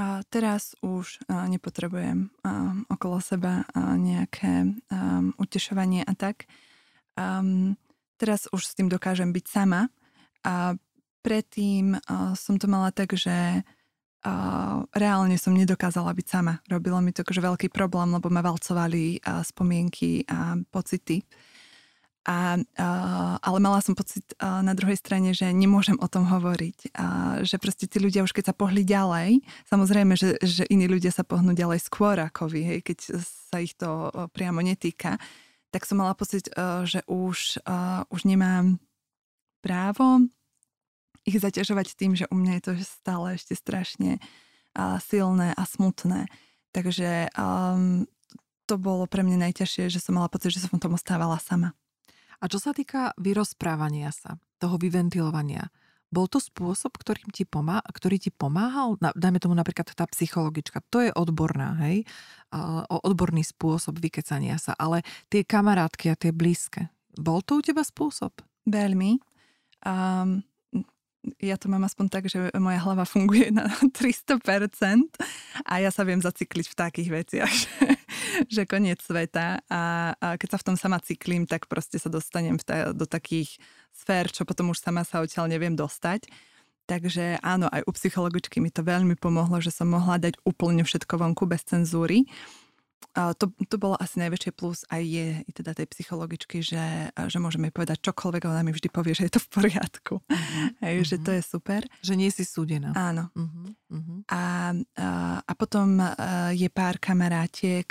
A teraz už a, nepotrebujem a, okolo seba nejaké utešovanie a tak. A, teraz už s tým dokážem byť sama a predtým som to mala tak, že Uh, reálne som nedokázala byť sama. Robilo mi to akože veľký problém, lebo ma valcovali uh, spomienky a pocity. A, uh, ale mala som pocit uh, na druhej strane, že nemôžem o tom hovoriť. Uh, že proste tí ľudia už keď sa pohli ďalej, samozrejme, že, že iní ľudia sa pohnú ďalej skôr ako vy, hej, keď sa ich to priamo netýka, tak som mala pocit, uh, že už, uh, už nemám právo ich zaťažovať tým, že u mňa je to stále ešte strašne uh, silné a smutné. Takže um, to bolo pre mňa najťažšie, že som mala pocit, že som tomu stávala sama. A čo sa týka vyrozprávania sa, toho vyventilovania, bol to spôsob, ktorým ti pomá- ktorý ti pomáhal? Na, dajme tomu napríklad tá psychologička. To je odborná, hej? Uh, odborný spôsob vykecania sa. Ale tie kamarátky a tie blízke, bol to u teba spôsob? Veľmi. Um, ja to mám aspoň tak, že moja hlava funguje na [laughs] 300% a ja sa viem zacykliť v takých veciach, že, že koniec sveta a, a keď sa v tom sama cyklím, tak proste sa dostanem ta, do takých sfér, čo potom už sama sa odtiaľ neviem dostať. Takže áno, aj u psychologičky mi to veľmi pomohlo, že som mohla dať úplne všetko vonku bez cenzúry. A to, to bolo asi najväčšie plus aj je teda tej psychologičky, že, že môžeme povedať čokoľvek, ona mi vždy povie, že je to v poriadku. Uh-huh. [laughs] Hej, že to je super. Že nie si súdená. Áno. Uh-huh. A, a, a potom je pár kamarátiek,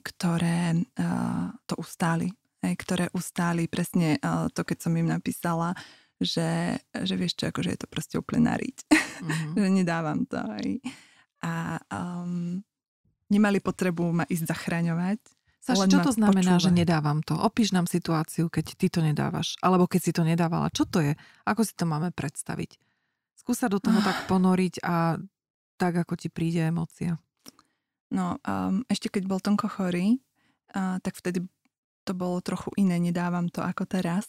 ktoré to ustáli. Hej, ktoré ustáli presne to, keď som im napísala, že, že vieš čo, akože je to proste úplne nariť. Uh-huh. [laughs] že nedávam to. Hej. A um, nemali potrebu ma ísť zachraňovať. Saš, čo to znamená, počúvať. že nedávam to? Opíš nám situáciu, keď ty to nedávaš. Alebo keď si to nedávala. Čo to je? Ako si to máme predstaviť? Skúsa do toho tak ponoriť a tak, ako ti príde emócia. No, um, ešte keď bol Tonko chorý, uh, tak vtedy to bolo trochu iné, nedávam to ako teraz.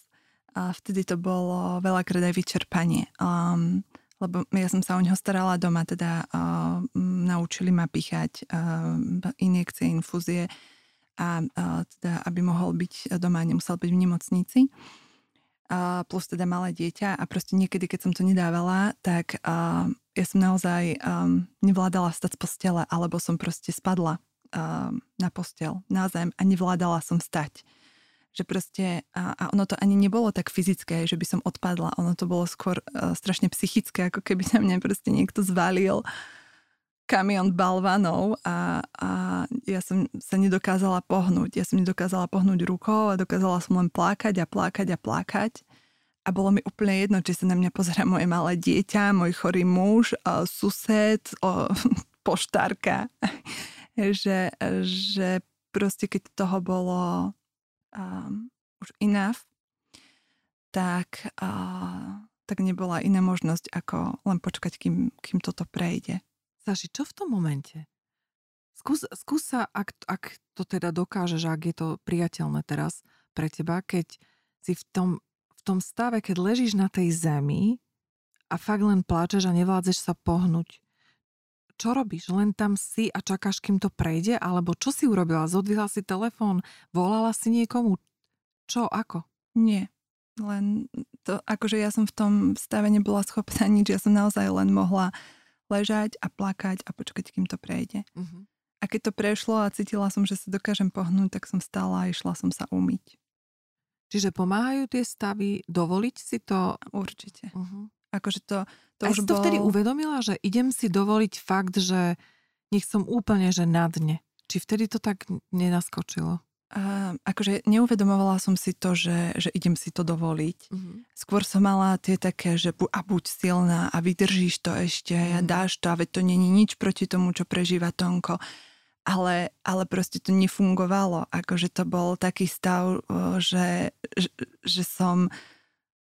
A vtedy to bolo veľakrát aj vyčerpanie. Um, lebo ja som sa o neho starala doma, teda uh, naučili ma píchať uh, injekcie, infúzie a uh, teda, aby mohol byť doma, nemusel byť v nemocnici. Uh, plus teda malé dieťa a proste niekedy, keď som to nedávala, tak uh, ja som naozaj um, nevládala stať z postele, alebo som proste spadla uh, na postel, na zem a nevládala som stať. Že proste, a, a ono to ani nebolo tak fyzické, že by som odpadla, ono to bolo skôr uh, strašne psychické, ako keby na mňa proste niekto zvalil kamion balvanov a, a ja som sa nedokázala pohnúť. Ja som nedokázala pohnúť rukou a dokázala som len plakať a plakať a plakať a bolo mi úplne jedno, či sa na mňa pozera moje malé dieťa, môj chorý muž, sused, o, [laughs] poštárka. [laughs] že, že proste keď toho bolo um, už enough, tak, uh, tak nebola iná možnosť, ako len počkať, kým, kým toto prejde. Saši, čo v tom momente? Skús, skús sa, ak, ak to teda dokážeš, ak je to priateľné teraz pre teba, keď si v tom tom stave, keď ležíš na tej zemi a fakt len pláčeš a nevládzeš sa pohnúť, čo robíš? Len tam si a čakáš, kým to prejde? Alebo čo si urobila? Zodvihla si telefón? Volala si niekomu? Čo? Ako? Nie. Len to, akože ja som v tom stave nebola schopná nič. Ja som naozaj len mohla ležať a plakať a počkať, kým to prejde. Uh-huh. A keď to prešlo a cítila som, že sa dokážem pohnúť, tak som stála a išla som sa umyť. Čiže pomáhajú tie stavy dovoliť si to? Určite. Uh-huh. Akože to, to Aj už si to bol... vtedy uvedomila, že idem si dovoliť fakt, že nech som úplne že na dne. Či vtedy to tak nenaskočilo? A, akože neuvedomovala som si to, že, že idem si to dovoliť. Uh-huh. Skôr som mala tie také, že bu, a buď silná a vydržíš to ešte uh-huh. a dáš to a veď to není nič proti tomu, čo prežíva Tonko ale, ale proste to nefungovalo. Akože to bol taký stav, že, že, že som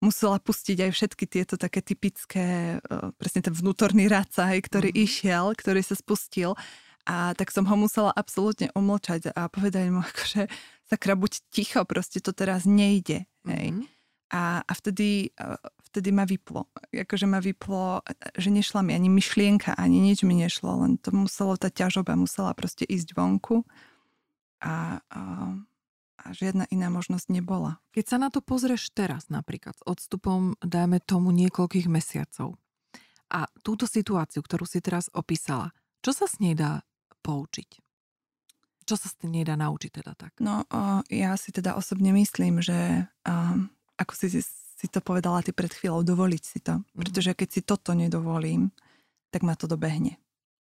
musela pustiť aj všetky tieto také typické, presne ten vnútorný racaj, ktorý mm. išiel, ktorý sa spustil a tak som ho musela absolútne umlčať a povedať mu, [laughs] akože sakra, buď ticho, proste to teraz nejde. Hej. Mm-hmm. A, a vtedy, vtedy ma vyplo. Akože ma vyplo, že nešla mi ani myšlienka, ani nič mi nešlo, len to muselo, tá ťažoba musela proste ísť vonku a, a, a žiadna iná možnosť nebola. Keď sa na to pozrieš teraz napríklad s odstupom, dajme tomu niekoľkých mesiacov a túto situáciu, ktorú si teraz opísala, čo sa s nej dá poučiť? Čo sa s nej dá naučiť teda tak? No, ja si teda osobne myslím, že ako si si to povedala ty pred chvíľou, dovoliť si to. Mm-hmm. Pretože keď si toto nedovolím, tak ma to dobehne.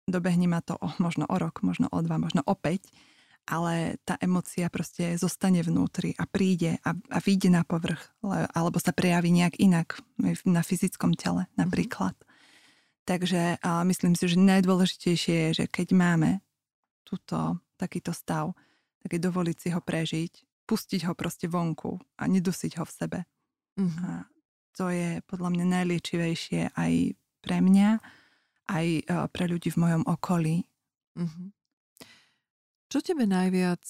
Dobehne ma to o, možno o rok, možno o dva, možno o päť, ale tá emocia proste zostane vnútri a príde a, a vyjde na povrch, alebo sa prejaví nejak inak na fyzickom tele napríklad. Mm-hmm. Takže a myslím si, že najdôležitejšie je, že keď máme túto, takýto stav, tak je dovoliť si ho prežiť, pustiť ho proste vonku a nedusiť ho v sebe. Uh-huh. A to je podľa mňa najliečivejšie aj pre mňa, aj e, pre ľudí v mojom okolí. Uh-huh. Čo tebe najviac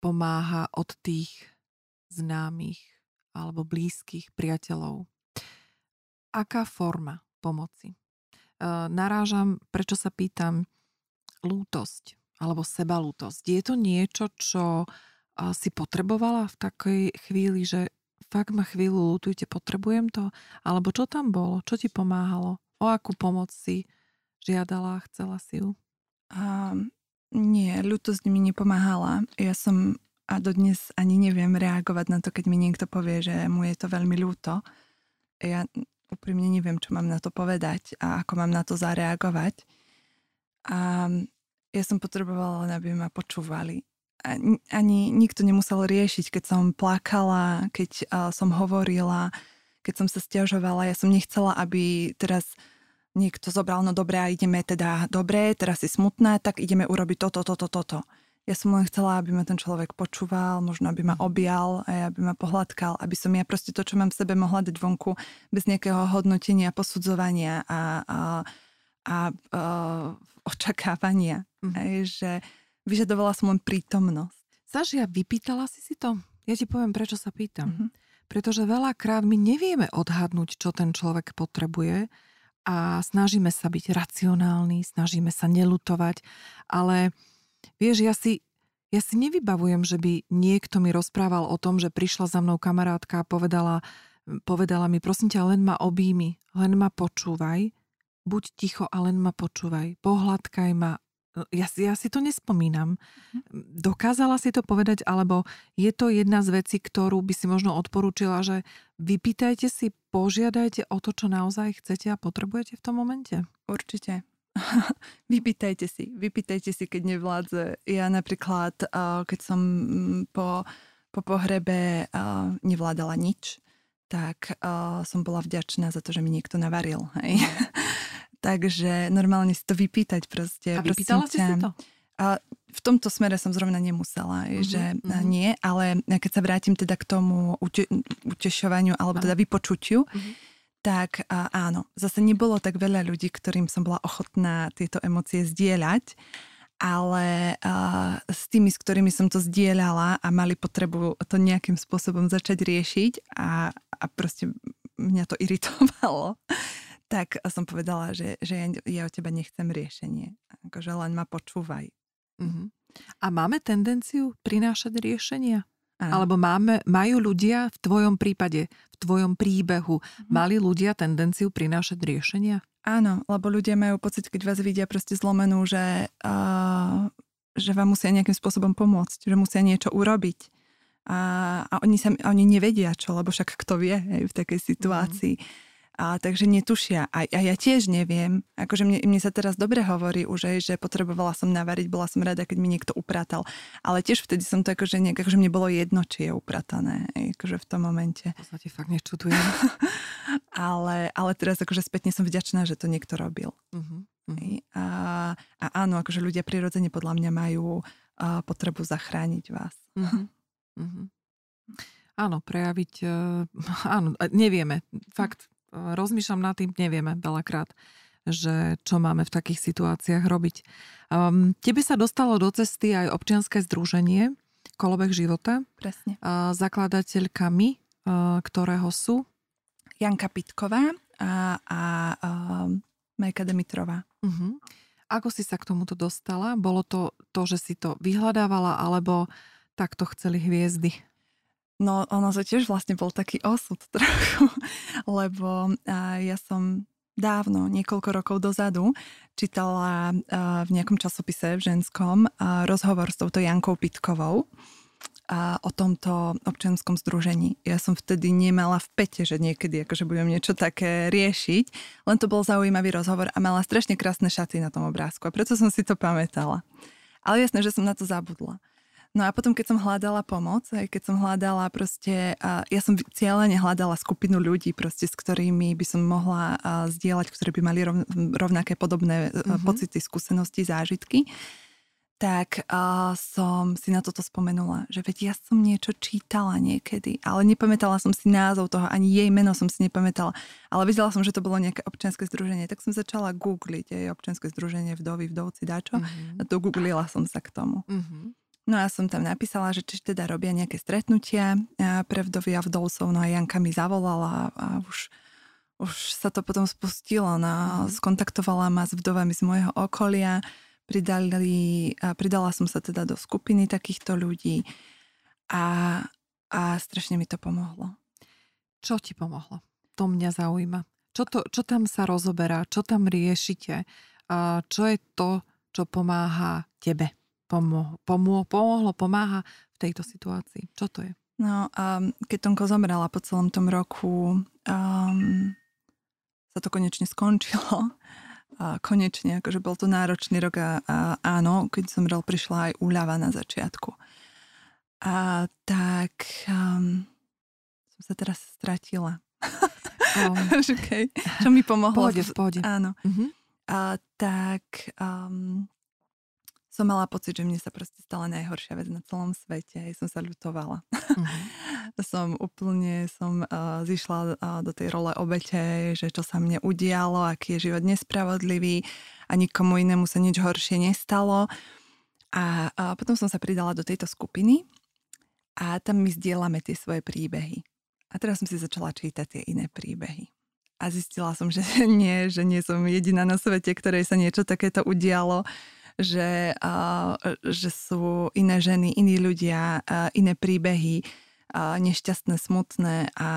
pomáha od tých známych alebo blízkych priateľov? Aká forma pomoci? E, narážam, prečo sa pýtam, lútosť alebo sebalútosť. Je to niečo, čo si potrebovala v takej chvíli, že fakt ma chvíľu lutujte, potrebujem to? Alebo čo tam bolo? Čo ti pomáhalo? O akú pomoc si žiadala, chcela si ju? Um, nie, ľutosť mi nepomáhala. Ja som a dodnes ani neviem reagovať na to, keď mi niekto povie, že mu je to veľmi ľúto. Ja úprimne neviem, čo mám na to povedať a ako mám na to zareagovať. A ja som potrebovala, aby ma počúvali ani nikto nemusel riešiť, keď som plakala, keď som hovorila, keď som sa stiažovala. Ja som nechcela, aby teraz niekto zobral, no dobré, a ideme teda, dobre, teraz si smutná, tak ideme urobiť toto, toto, toto. Ja som len chcela, aby ma ten človek počúval, možno aby ma objal, aj aby ma pohľadkal, aby som ja proste to, čo mám v sebe, mohla dať vonku bez nejakého hodnotenia, posudzovania a, a, a, a očakávania. Mm. Aj, že Vyžadovala som len prítomnosť. Sažia, vypýtala si si to? Ja ti poviem, prečo sa pýtam. Mm-hmm. Pretože veľakrát my nevieme odhadnúť, čo ten človek potrebuje a snažíme sa byť racionálni, snažíme sa nelutovať, ale vieš, ja si, ja si nevybavujem, že by niekto mi rozprával o tom, že prišla za mnou kamarátka a povedala, povedala mi, prosím ťa, len ma objími, len ma počúvaj, buď ticho a len ma počúvaj, pohľadkaj ma, Ja, ja si to nespomínam. Dokázala si to povedať, alebo je to jedna z vecí, ktorú by si možno odporúčila, že vypýtajte si, požiadajte o to, čo naozaj chcete a potrebujete v tom momente? Určite. [laughs] vypýtajte si, vypýtajte si, keď nevládze. Ja napríklad, keď som mm, po, po pohrebe nevládala nič, tak som bola vďačná za to, že mi niekto navaril. Hej. [laughs] Takže normálne si to vypýtať proste. A vypýtala si si to? A v tomto smere som zrovna nemusela, uh-huh, že uh-huh. nie, ale keď sa vrátim teda k tomu ute- utešovaniu alebo teda vypočutiu, uh-huh. tak a, áno, zase nebolo tak veľa ľudí, ktorým som bola ochotná tieto emócie zdieľať, ale a, s tými, s ktorými som to zdieľala a mali potrebu to nejakým spôsobom začať riešiť a, a proste mňa to iritovalo, tak som povedala, že, že ja, ja od teba nechcem riešenie. Akože len ma počúvaj. Uh-huh. A máme tendenciu prinášať riešenia? Áno. Alebo máme, majú ľudia v tvojom prípade, v tvojom príbehu, uh-huh. mali ľudia tendenciu prinášať riešenia? Áno, lebo ľudia majú pocit, keď vás vidia proste zlomenú, že, uh, že vám musia nejakým spôsobom pomôcť, že musia niečo urobiť. A, a oni, sa, oni nevedia čo, lebo však kto vie hej, v takej situácii. Uh-huh. A, takže netušia. A, a ja tiež neviem. Akože mne, mne sa teraz dobre hovorí už aj, že potrebovala som navariť, bola som rada, keď mi niekto upratal. Ale tiež vtedy som to akože, nejak, akože mne bolo jedno, či je upratané. Akože v tom momente. Sa ti fakt nečutujem. [laughs] ale, ale teraz akože spätne som vďačná, že to niekto robil. Uh-huh, uh-huh. A, a áno, akože ľudia prirodzene podľa mňa majú uh, potrebu zachrániť vás. Uh-huh. Uh-huh. Áno, prejaviť, uh, [laughs] áno, nevieme, fakt, rozmýšľam nad tým, nevieme veľakrát, že čo máme v takých situáciách robiť. Um, tebe sa dostalo do cesty aj občianske združenie Kolobek života. Presne. Uh, zakladateľkami, uh, ktorého sú? Janka Pitková a, a uh, Majka Demitrová. Uh-huh. Ako si sa k tomuto dostala? Bolo to to, že si to vyhľadávala, alebo takto chceli hviezdy? No ono to tiež vlastne bol taký osud [laughs] trochu, lebo ja som dávno, niekoľko rokov dozadu, čítala v nejakom časopise v ženskom rozhovor s touto Jankou Pitkovou o tomto občianskom združení. Ja som vtedy nemala v pete, že niekedy akože budem niečo také riešiť, len to bol zaujímavý rozhovor a mala strašne krásne šaty na tom obrázku a preto som si to pamätala. Ale jasné, že som na to zabudla. No a potom, keď som hľadala pomoc, aj keď som hľadala proste, ja som cieľene hľadala skupinu ľudí proste, s ktorými by som mohla zdieľať, ktorí by mali rovnaké podobné mm-hmm. pocity, skúsenosti, zážitky, tak som si na toto spomenula, že veď ja som niečo čítala niekedy, ale nepamätala som si názov toho, ani jej meno som si nepamätala, ale videla som, že to bolo nejaké občianske združenie, tak som začala googliť jej občianske združenie vdovy, vdovci, dačo mm-hmm. a to googlila som sa k tomu. Mm-hmm. No a som tam napísala, že či teda robia nejaké stretnutia pre vdovy a vdovcov. No a Janka mi zavolala a už, už sa to potom spustilo. No, skontaktovala ma s vdovami z môjho okolia. Pridali, pridala som sa teda do skupiny takýchto ľudí a, a strašne mi to pomohlo. Čo ti pomohlo? To mňa zaujíma. Čo, to, čo tam sa rozoberá? Čo tam riešite? Čo je to, čo pomáha tebe? Pomo- pomo- pomohlo, pomáha v tejto situácii? Čo to je? No, um, keď Tonko zomrela po celom tom roku, um, sa to konečne skončilo. A konečne, akože bol to náročný rok a, a áno, keď zomrel, prišla aj úľava na začiatku. A tak um, som sa teraz stratila. [laughs] Um, okay. Čo mi pomohlo? Pohode, v pohode. Áno. Uh-huh. A tak um, som mala pocit, že mne sa proste stala najhoršia vec na celom svete. Aj som sa ľutovala. Uh-huh. [laughs] som úplne som uh, zišla uh, do tej role obete, že čo sa mne udialo, aký je život nespravodlivý a nikomu inému sa nič horšie nestalo. A, a potom som sa pridala do tejto skupiny a tam my zdieľame tie svoje príbehy. A teraz som si začala čítať tie iné príbehy. A zistila som, [laughs] že nie, že nie som jediná na svete, ktorej sa niečo takéto udialo že, že sú iné ženy, iní ľudia, iné príbehy, nešťastné, smutné a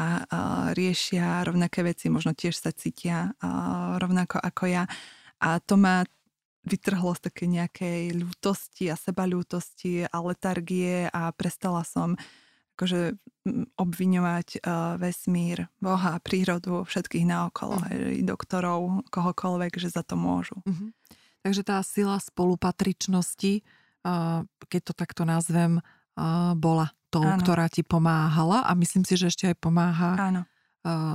riešia rovnaké veci, možno tiež sa cítia rovnako ako ja. A to ma vytrhlo z také nejakej ľútosti a sebalútosti a letargie a prestala som akože obviňovať vesmír, Boha, prírodu, všetkých naokolo, mm. doktorov, kohokoľvek, že za to môžu. Mm-hmm. Takže tá sila spolupatričnosti, keď to takto nazvem, bola tou, Áno. ktorá ti pomáhala a myslím si, že ešte aj pomáha Áno.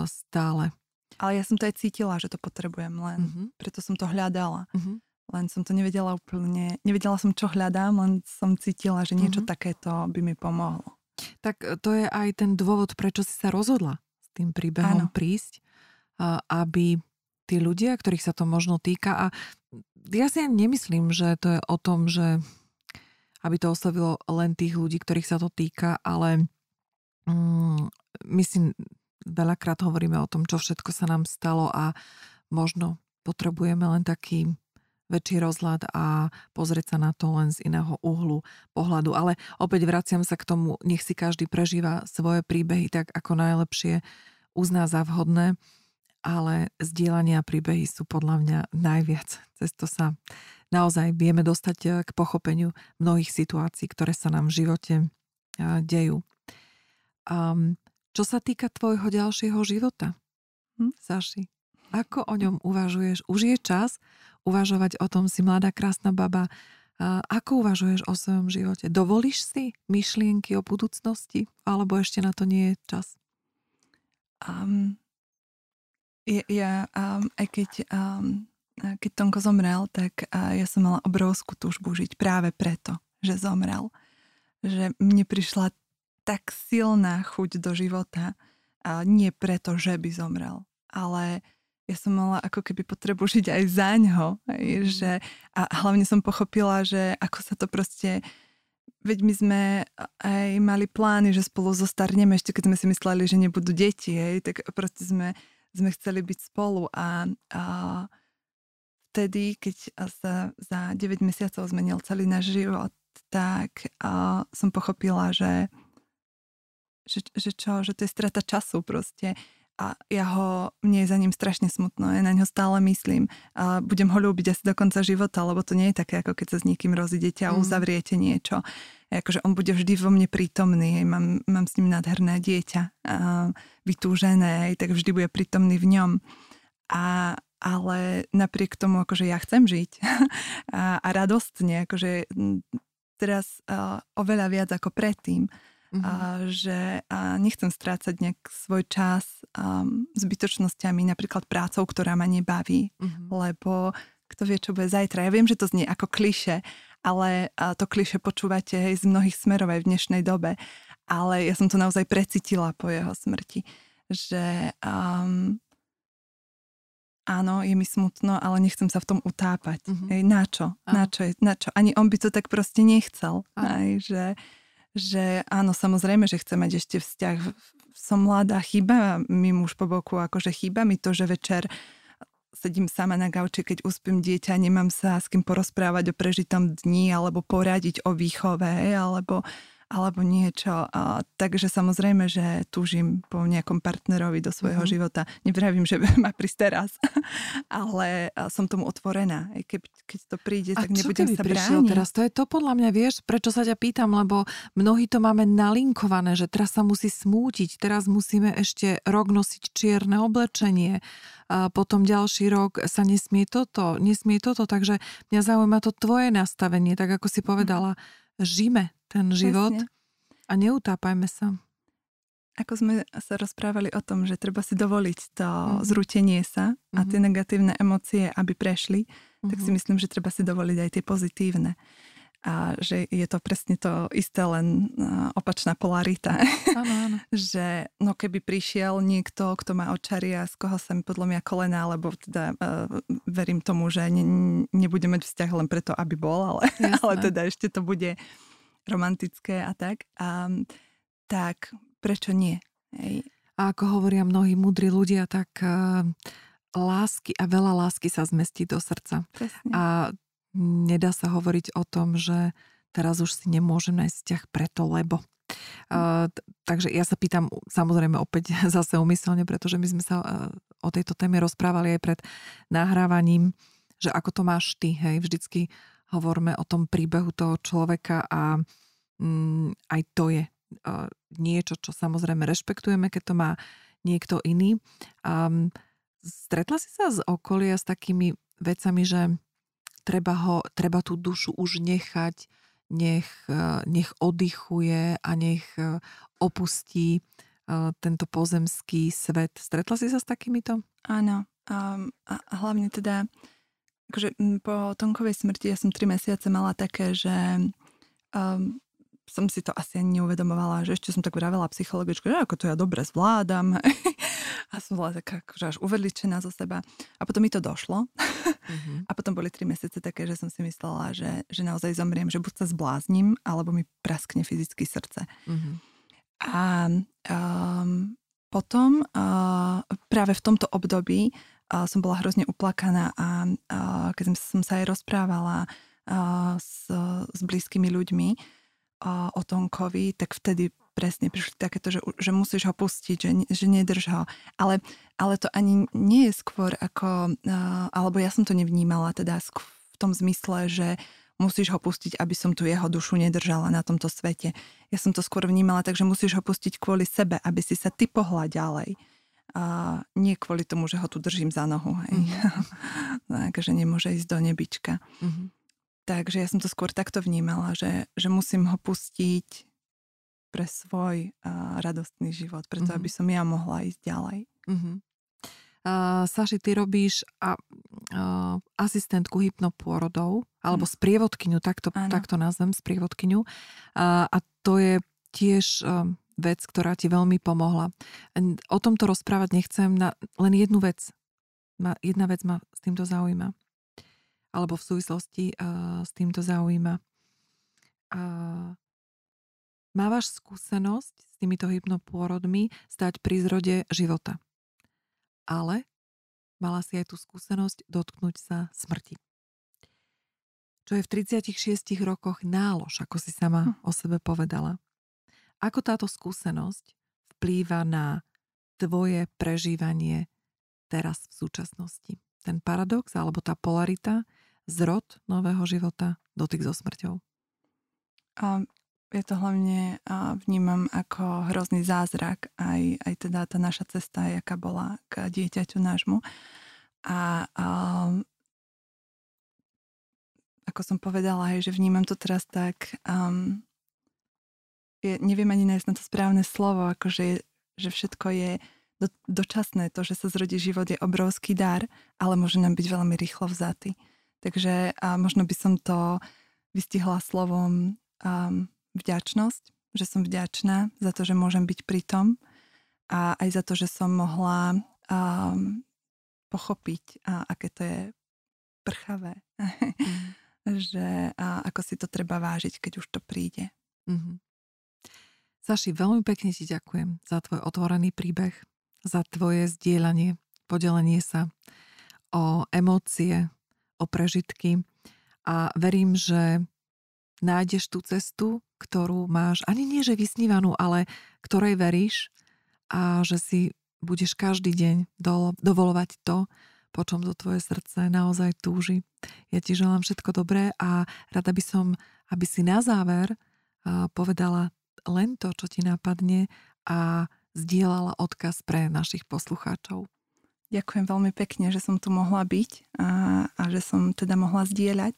Stále. Ale ja som to aj cítila, že to potrebujem len. Mm-hmm. Preto som to hľadala. Mm-hmm. Len som to nevedela úplne, nevedela som, čo hľadám, len som cítila, že niečo mm-hmm. takéto by mi pomohlo. Tak e, to je aj ten dôvod, prečo si sa rozhodla s tým príbehom Áno. prísť, aby tí ľudia, ktorých sa to možno týka, a ja si ani nemyslím, že to je o tom, že aby to oslovilo len tých ľudí, ktorých sa to týka, ale mm, myslím, veľakrát hovoríme o tom, čo všetko sa nám stalo a možno potrebujeme len taký väčší rozhľad a pozrieť sa na to len z iného uhlu pohľadu. Ale opäť vraciam sa k tomu, nech si každý prežíva svoje príbehy tak, ako najlepšie uzná za vhodné, ale zdieľania príbehy sú podľa mňa najviac. Cez to sa naozaj vieme dostať eh, k pochopeniu mnohých situácií, ktoré sa nám v živote eh, dejú. Um, čo sa týka tvojho ďalšieho života, hm? Saši, ako o ňom uvažuješ? Už je čas uvažovať o tom, si mladá, krásna baba. Ako uvažuješ o svojom živote? Dovolíš si myšlienky o budúcnosti? Alebo ešte na to nie je čas? Um, ja, ja um, aj keď, um, keď Tonko zomrel, tak uh, ja som mala obrovskú túžbu žiť práve preto, že zomrel. Že mne prišla tak silná chuť do života, a nie preto, že by zomrel, ale ja som mala ako keby potrebu žiť aj za ňo. Mm. Že, a hlavne som pochopila, že ako sa to proste... Veď my sme aj mali plány, že spolu zostarneme, ešte keď sme si mysleli, že nebudú deti, hej, tak proste sme, sme chceli byť spolu a, a vtedy, keď sa za 9 mesiacov zmenil celý náš život, tak a som pochopila, že, že, že čo, že to je strata času proste a ja ho, mne je za ním strašne smutno, ja na ňo stále myslím a budem ho ľúbiť asi do konca života, lebo to nie je také, ako keď sa s niekým rozidete a mm. uzavriete niečo. Akože on bude vždy vo mne prítomný, mám, mám s ním nádherné dieťa, a vytúžené, tak vždy bude prítomný v ňom. A, ale napriek tomu, akože ja chcem žiť [laughs] a, a radostne, akože teraz a, oveľa viac ako predtým, mm-hmm. a, že a nechcem strácať nejak svoj čas a, zbytočnosťami, napríklad prácou, ktorá ma nebaví, mm-hmm. lebo kto vie, čo bude zajtra. Ja viem, že to znie ako kliše, ale to kliše počúvate hej, z mnohých smerov aj v dnešnej dobe, ale ja som to naozaj precitila po jeho smrti, že um, áno, je mi smutno, ale nechcem sa v tom utápať. Mm-hmm. Hej, na čo? Na čo, je, na čo? Ani on by to tak proste nechcel. Hej, že, že áno, samozrejme, že chcem mať ešte vzťah. Som mladá, chýba mi muž po boku, akože chýba mi to, že večer sedím sama na gauči, keď uspím dieťa, nemám sa s kým porozprávať o prežitom dni alebo poradiť o výchove, alebo alebo niečo. A, takže samozrejme, že túžim po nejakom partnerovi do svojho mm-hmm. života. Nevravím, že [laughs] má prísť teraz, ale som tomu otvorená. Keď, keď to príde, tak A nebudem sa brániť. teraz? To je to podľa mňa, vieš, prečo sa ťa pýtam, lebo mnohí to máme nalinkované, že teraz sa musí smútiť, teraz musíme ešte rok nosiť čierne oblečenie, a potom ďalší rok sa nesmie toto, nesmie toto, takže mňa zaujíma to tvoje nastavenie, tak ako si povedala, žime ten život Presne. a neutápajme sa. Ako sme sa rozprávali o tom, že treba si dovoliť to mm. zrútenie sa a tie mhm. negatívne emócie, aby prešli, mm-hmm. tak si mhm. myslím, že treba si dovoliť aj tie pozitívne a že je to presne to isté, len opačná polarita. Áno, áno. [laughs] že no keby prišiel niekto, kto má očaria, z koho sa mi podľa mňa kolena, alebo teda uh, verím tomu, že ne, nebude mať vzťah len preto, aby bol, ale, [laughs] ale teda ešte to bude romantické a tak. A, tak prečo nie? Hej. A ako hovoria mnohí múdri ľudia, tak uh, lásky a veľa lásky sa zmestí do srdca. Presne. A nedá sa hovoriť o tom, že teraz už si nemôžem nájsť vzťah preto, lebo. Uh, takže ja sa pýtam samozrejme opäť [laughs] zase umyselne, pretože my sme sa uh, o tejto téme rozprávali aj pred nahrávaním. že ako to máš ty, hej, vždycky hovoríme o tom príbehu toho človeka a mm, aj to je uh, niečo, čo samozrejme rešpektujeme, keď to má niekto iný. Um, stretla si sa z okolia s takými vecami, že treba, ho, treba tú dušu už nechať, nech, uh, nech oddychuje a nech uh, opustí uh, tento pozemský svet. Stretla si sa s takýmito? Áno. Um, a hlavne teda akože po Tonkovej smrti ja som tri mesiace mala také, že um, som si to asi ani neuvedomovala, že ešte som tak vravela psychologičku, že ako to ja dobre zvládam. [laughs] a som bola taká akože až uvedličená zo seba. A potom mi to došlo. Uh-huh. A potom boli tri mesiace také, že som si myslela, že, že naozaj zomriem, že buď sa zblázním, alebo mi praskne fyzicky srdce. Uh-huh. A um, potom uh, práve v tomto období uh, som bola hrozne uplakaná a uh, keď som sa aj rozprávala uh, s, s blízkymi ľuďmi, o Tonkovi, tak vtedy presne prišli takéto, že, že musíš ho pustiť, že, že nedrž ho. Ale, ale to ani nie je skôr ako, alebo ja som to nevnímala teda v tom zmysle, že musíš ho pustiť, aby som tu jeho dušu nedržala na tomto svete. Ja som to skôr vnímala tak, že musíš ho pustiť kvôli sebe, aby si sa ty pohla ďalej. A nie kvôli tomu, že ho tu držím za nohu. Hej. Mm-hmm. Takže [laughs] nemôže ísť do nebička. Mm-hmm. Takže ja som to skôr takto vnímala, že, že musím ho pustiť pre svoj uh, radostný život, preto mm-hmm. aby som ja mohla ísť ďalej. Mm-hmm. Uh, Saši, ty robíš a, uh, asistentku hypnopôrodov, alebo mm. sprievodkyňu, takto, takto nazvem, sprievodkyňu. Uh, a to je tiež uh, vec, ktorá ti veľmi pomohla. O tomto rozprávať nechcem, na, len jednu vec. Ma, jedna vec ma s týmto zaujíma alebo v súvislosti uh, s týmto zaujíma. Uh, mávaš skúsenosť s týmito hypnopôrodmi stať pri zrode života. Ale mala si aj tú skúsenosť dotknúť sa smrti. Čo je v 36 rokoch nálož, ako si sama hm. o sebe povedala. Ako táto skúsenosť vplýva na tvoje prežívanie teraz v súčasnosti? Ten paradox alebo tá polarita zrod nového života, dotyk so smrťou? A ja to hlavne vnímam ako hrozný zázrak, aj, aj teda tá naša cesta, jaká bola k dieťaťu nášmu. A, a ako som povedala, hej, že vnímam to teraz tak, um, je, neviem ani nájsť na to správne slovo, akože že všetko je do, dočasné. To, že sa zrodí život, je obrovský dar, ale môže nám byť veľmi rýchlo vzatý. Takže a možno by som to vystihla slovom um, vďačnosť, že som vďačná za to, že môžem byť pri tom a aj za to, že som mohla um, pochopiť, a, aké to je prchavé. Mm. [laughs] že a, ako si to treba vážiť, keď už to príde. Mm-hmm. Saši, veľmi pekne ti ďakujem za tvoj otvorený príbeh, za tvoje zdieľanie, podelenie sa o emócie, o prežitky a verím, že nájdeš tú cestu, ktorú máš, ani nie že vysnívanú, ale ktorej veríš a že si budeš každý deň dovolovať to, po čom to tvoje srdce naozaj túži. Ja ti želám všetko dobré a rada by som, aby si na záver povedala len to, čo ti napadne a zdieľala odkaz pre našich poslucháčov. Ďakujem veľmi pekne, že som tu mohla byť a, a že som teda mohla zdieľať.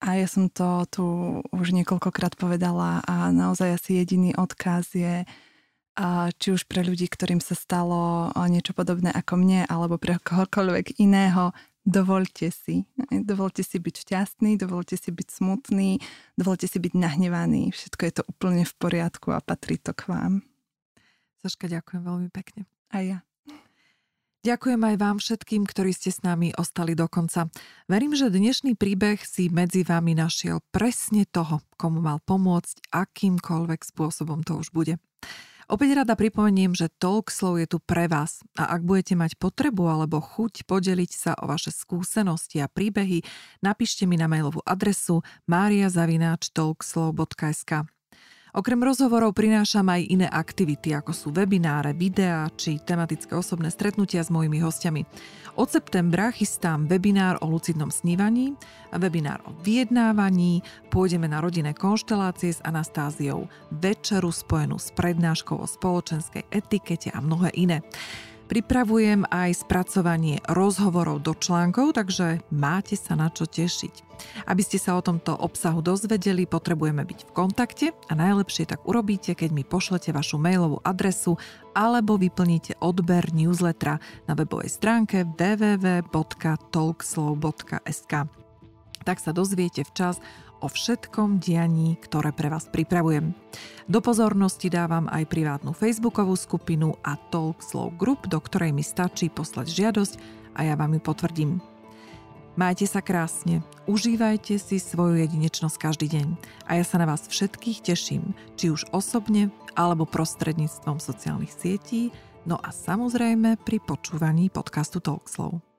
A ja som to tu už niekoľkokrát povedala a naozaj asi jediný odkaz je, či už pre ľudí, ktorým sa stalo niečo podobné ako mne, alebo pre kohokoľvek iného, dovolte si. Dovolte si byť šťastný, dovolte si byť smutný, dovolte si byť nahnevaný. Všetko je to úplne v poriadku a patrí to k vám. Saška, ďakujem veľmi pekne. A ja. Ďakujem aj vám všetkým, ktorí ste s nami ostali do konca. Verím, že dnešný príbeh si medzi vami našiel presne toho, komu mal pomôcť, akýmkoľvek spôsobom to už bude. Opäť rada pripomeniem, že Talkslow je tu pre vás a ak budete mať potrebu alebo chuť podeliť sa o vaše skúsenosti a príbehy, napíšte mi na mailovú adresu mariazavináčtalkslow.sk. Okrem rozhovorov prinášam aj iné aktivity, ako sú webináre, videá či tematické osobné stretnutia s mojimi hostiami. Od septembra chystám webinár o lucidnom snívaní, webinár o vyjednávaní, pôjdeme na rodinné konštelácie s Anastáziou, večeru spojenú s prednáškou o spoločenskej etikete a mnohé iné. Pripravujem aj spracovanie rozhovorov do článkov, takže máte sa na čo tešiť. Aby ste sa o tomto obsahu dozvedeli, potrebujeme byť v kontakte a najlepšie tak urobíte, keď mi pošlete vašu mailovú adresu alebo vyplníte odber newslettera na webovej stránke www.talkslow.sk. Tak sa dozviete včas o všetkom dianí, ktoré pre vás pripravujem. Do pozornosti dávam aj privátnu facebookovú skupinu a Talk Slow Group, do ktorej mi stačí poslať žiadosť a ja vám ju potvrdím. Majte sa krásne, užívajte si svoju jedinečnosť každý deň a ja sa na vás všetkých teším, či už osobne alebo prostredníctvom sociálnych sietí, no a samozrejme pri počúvaní podcastu Talkslow.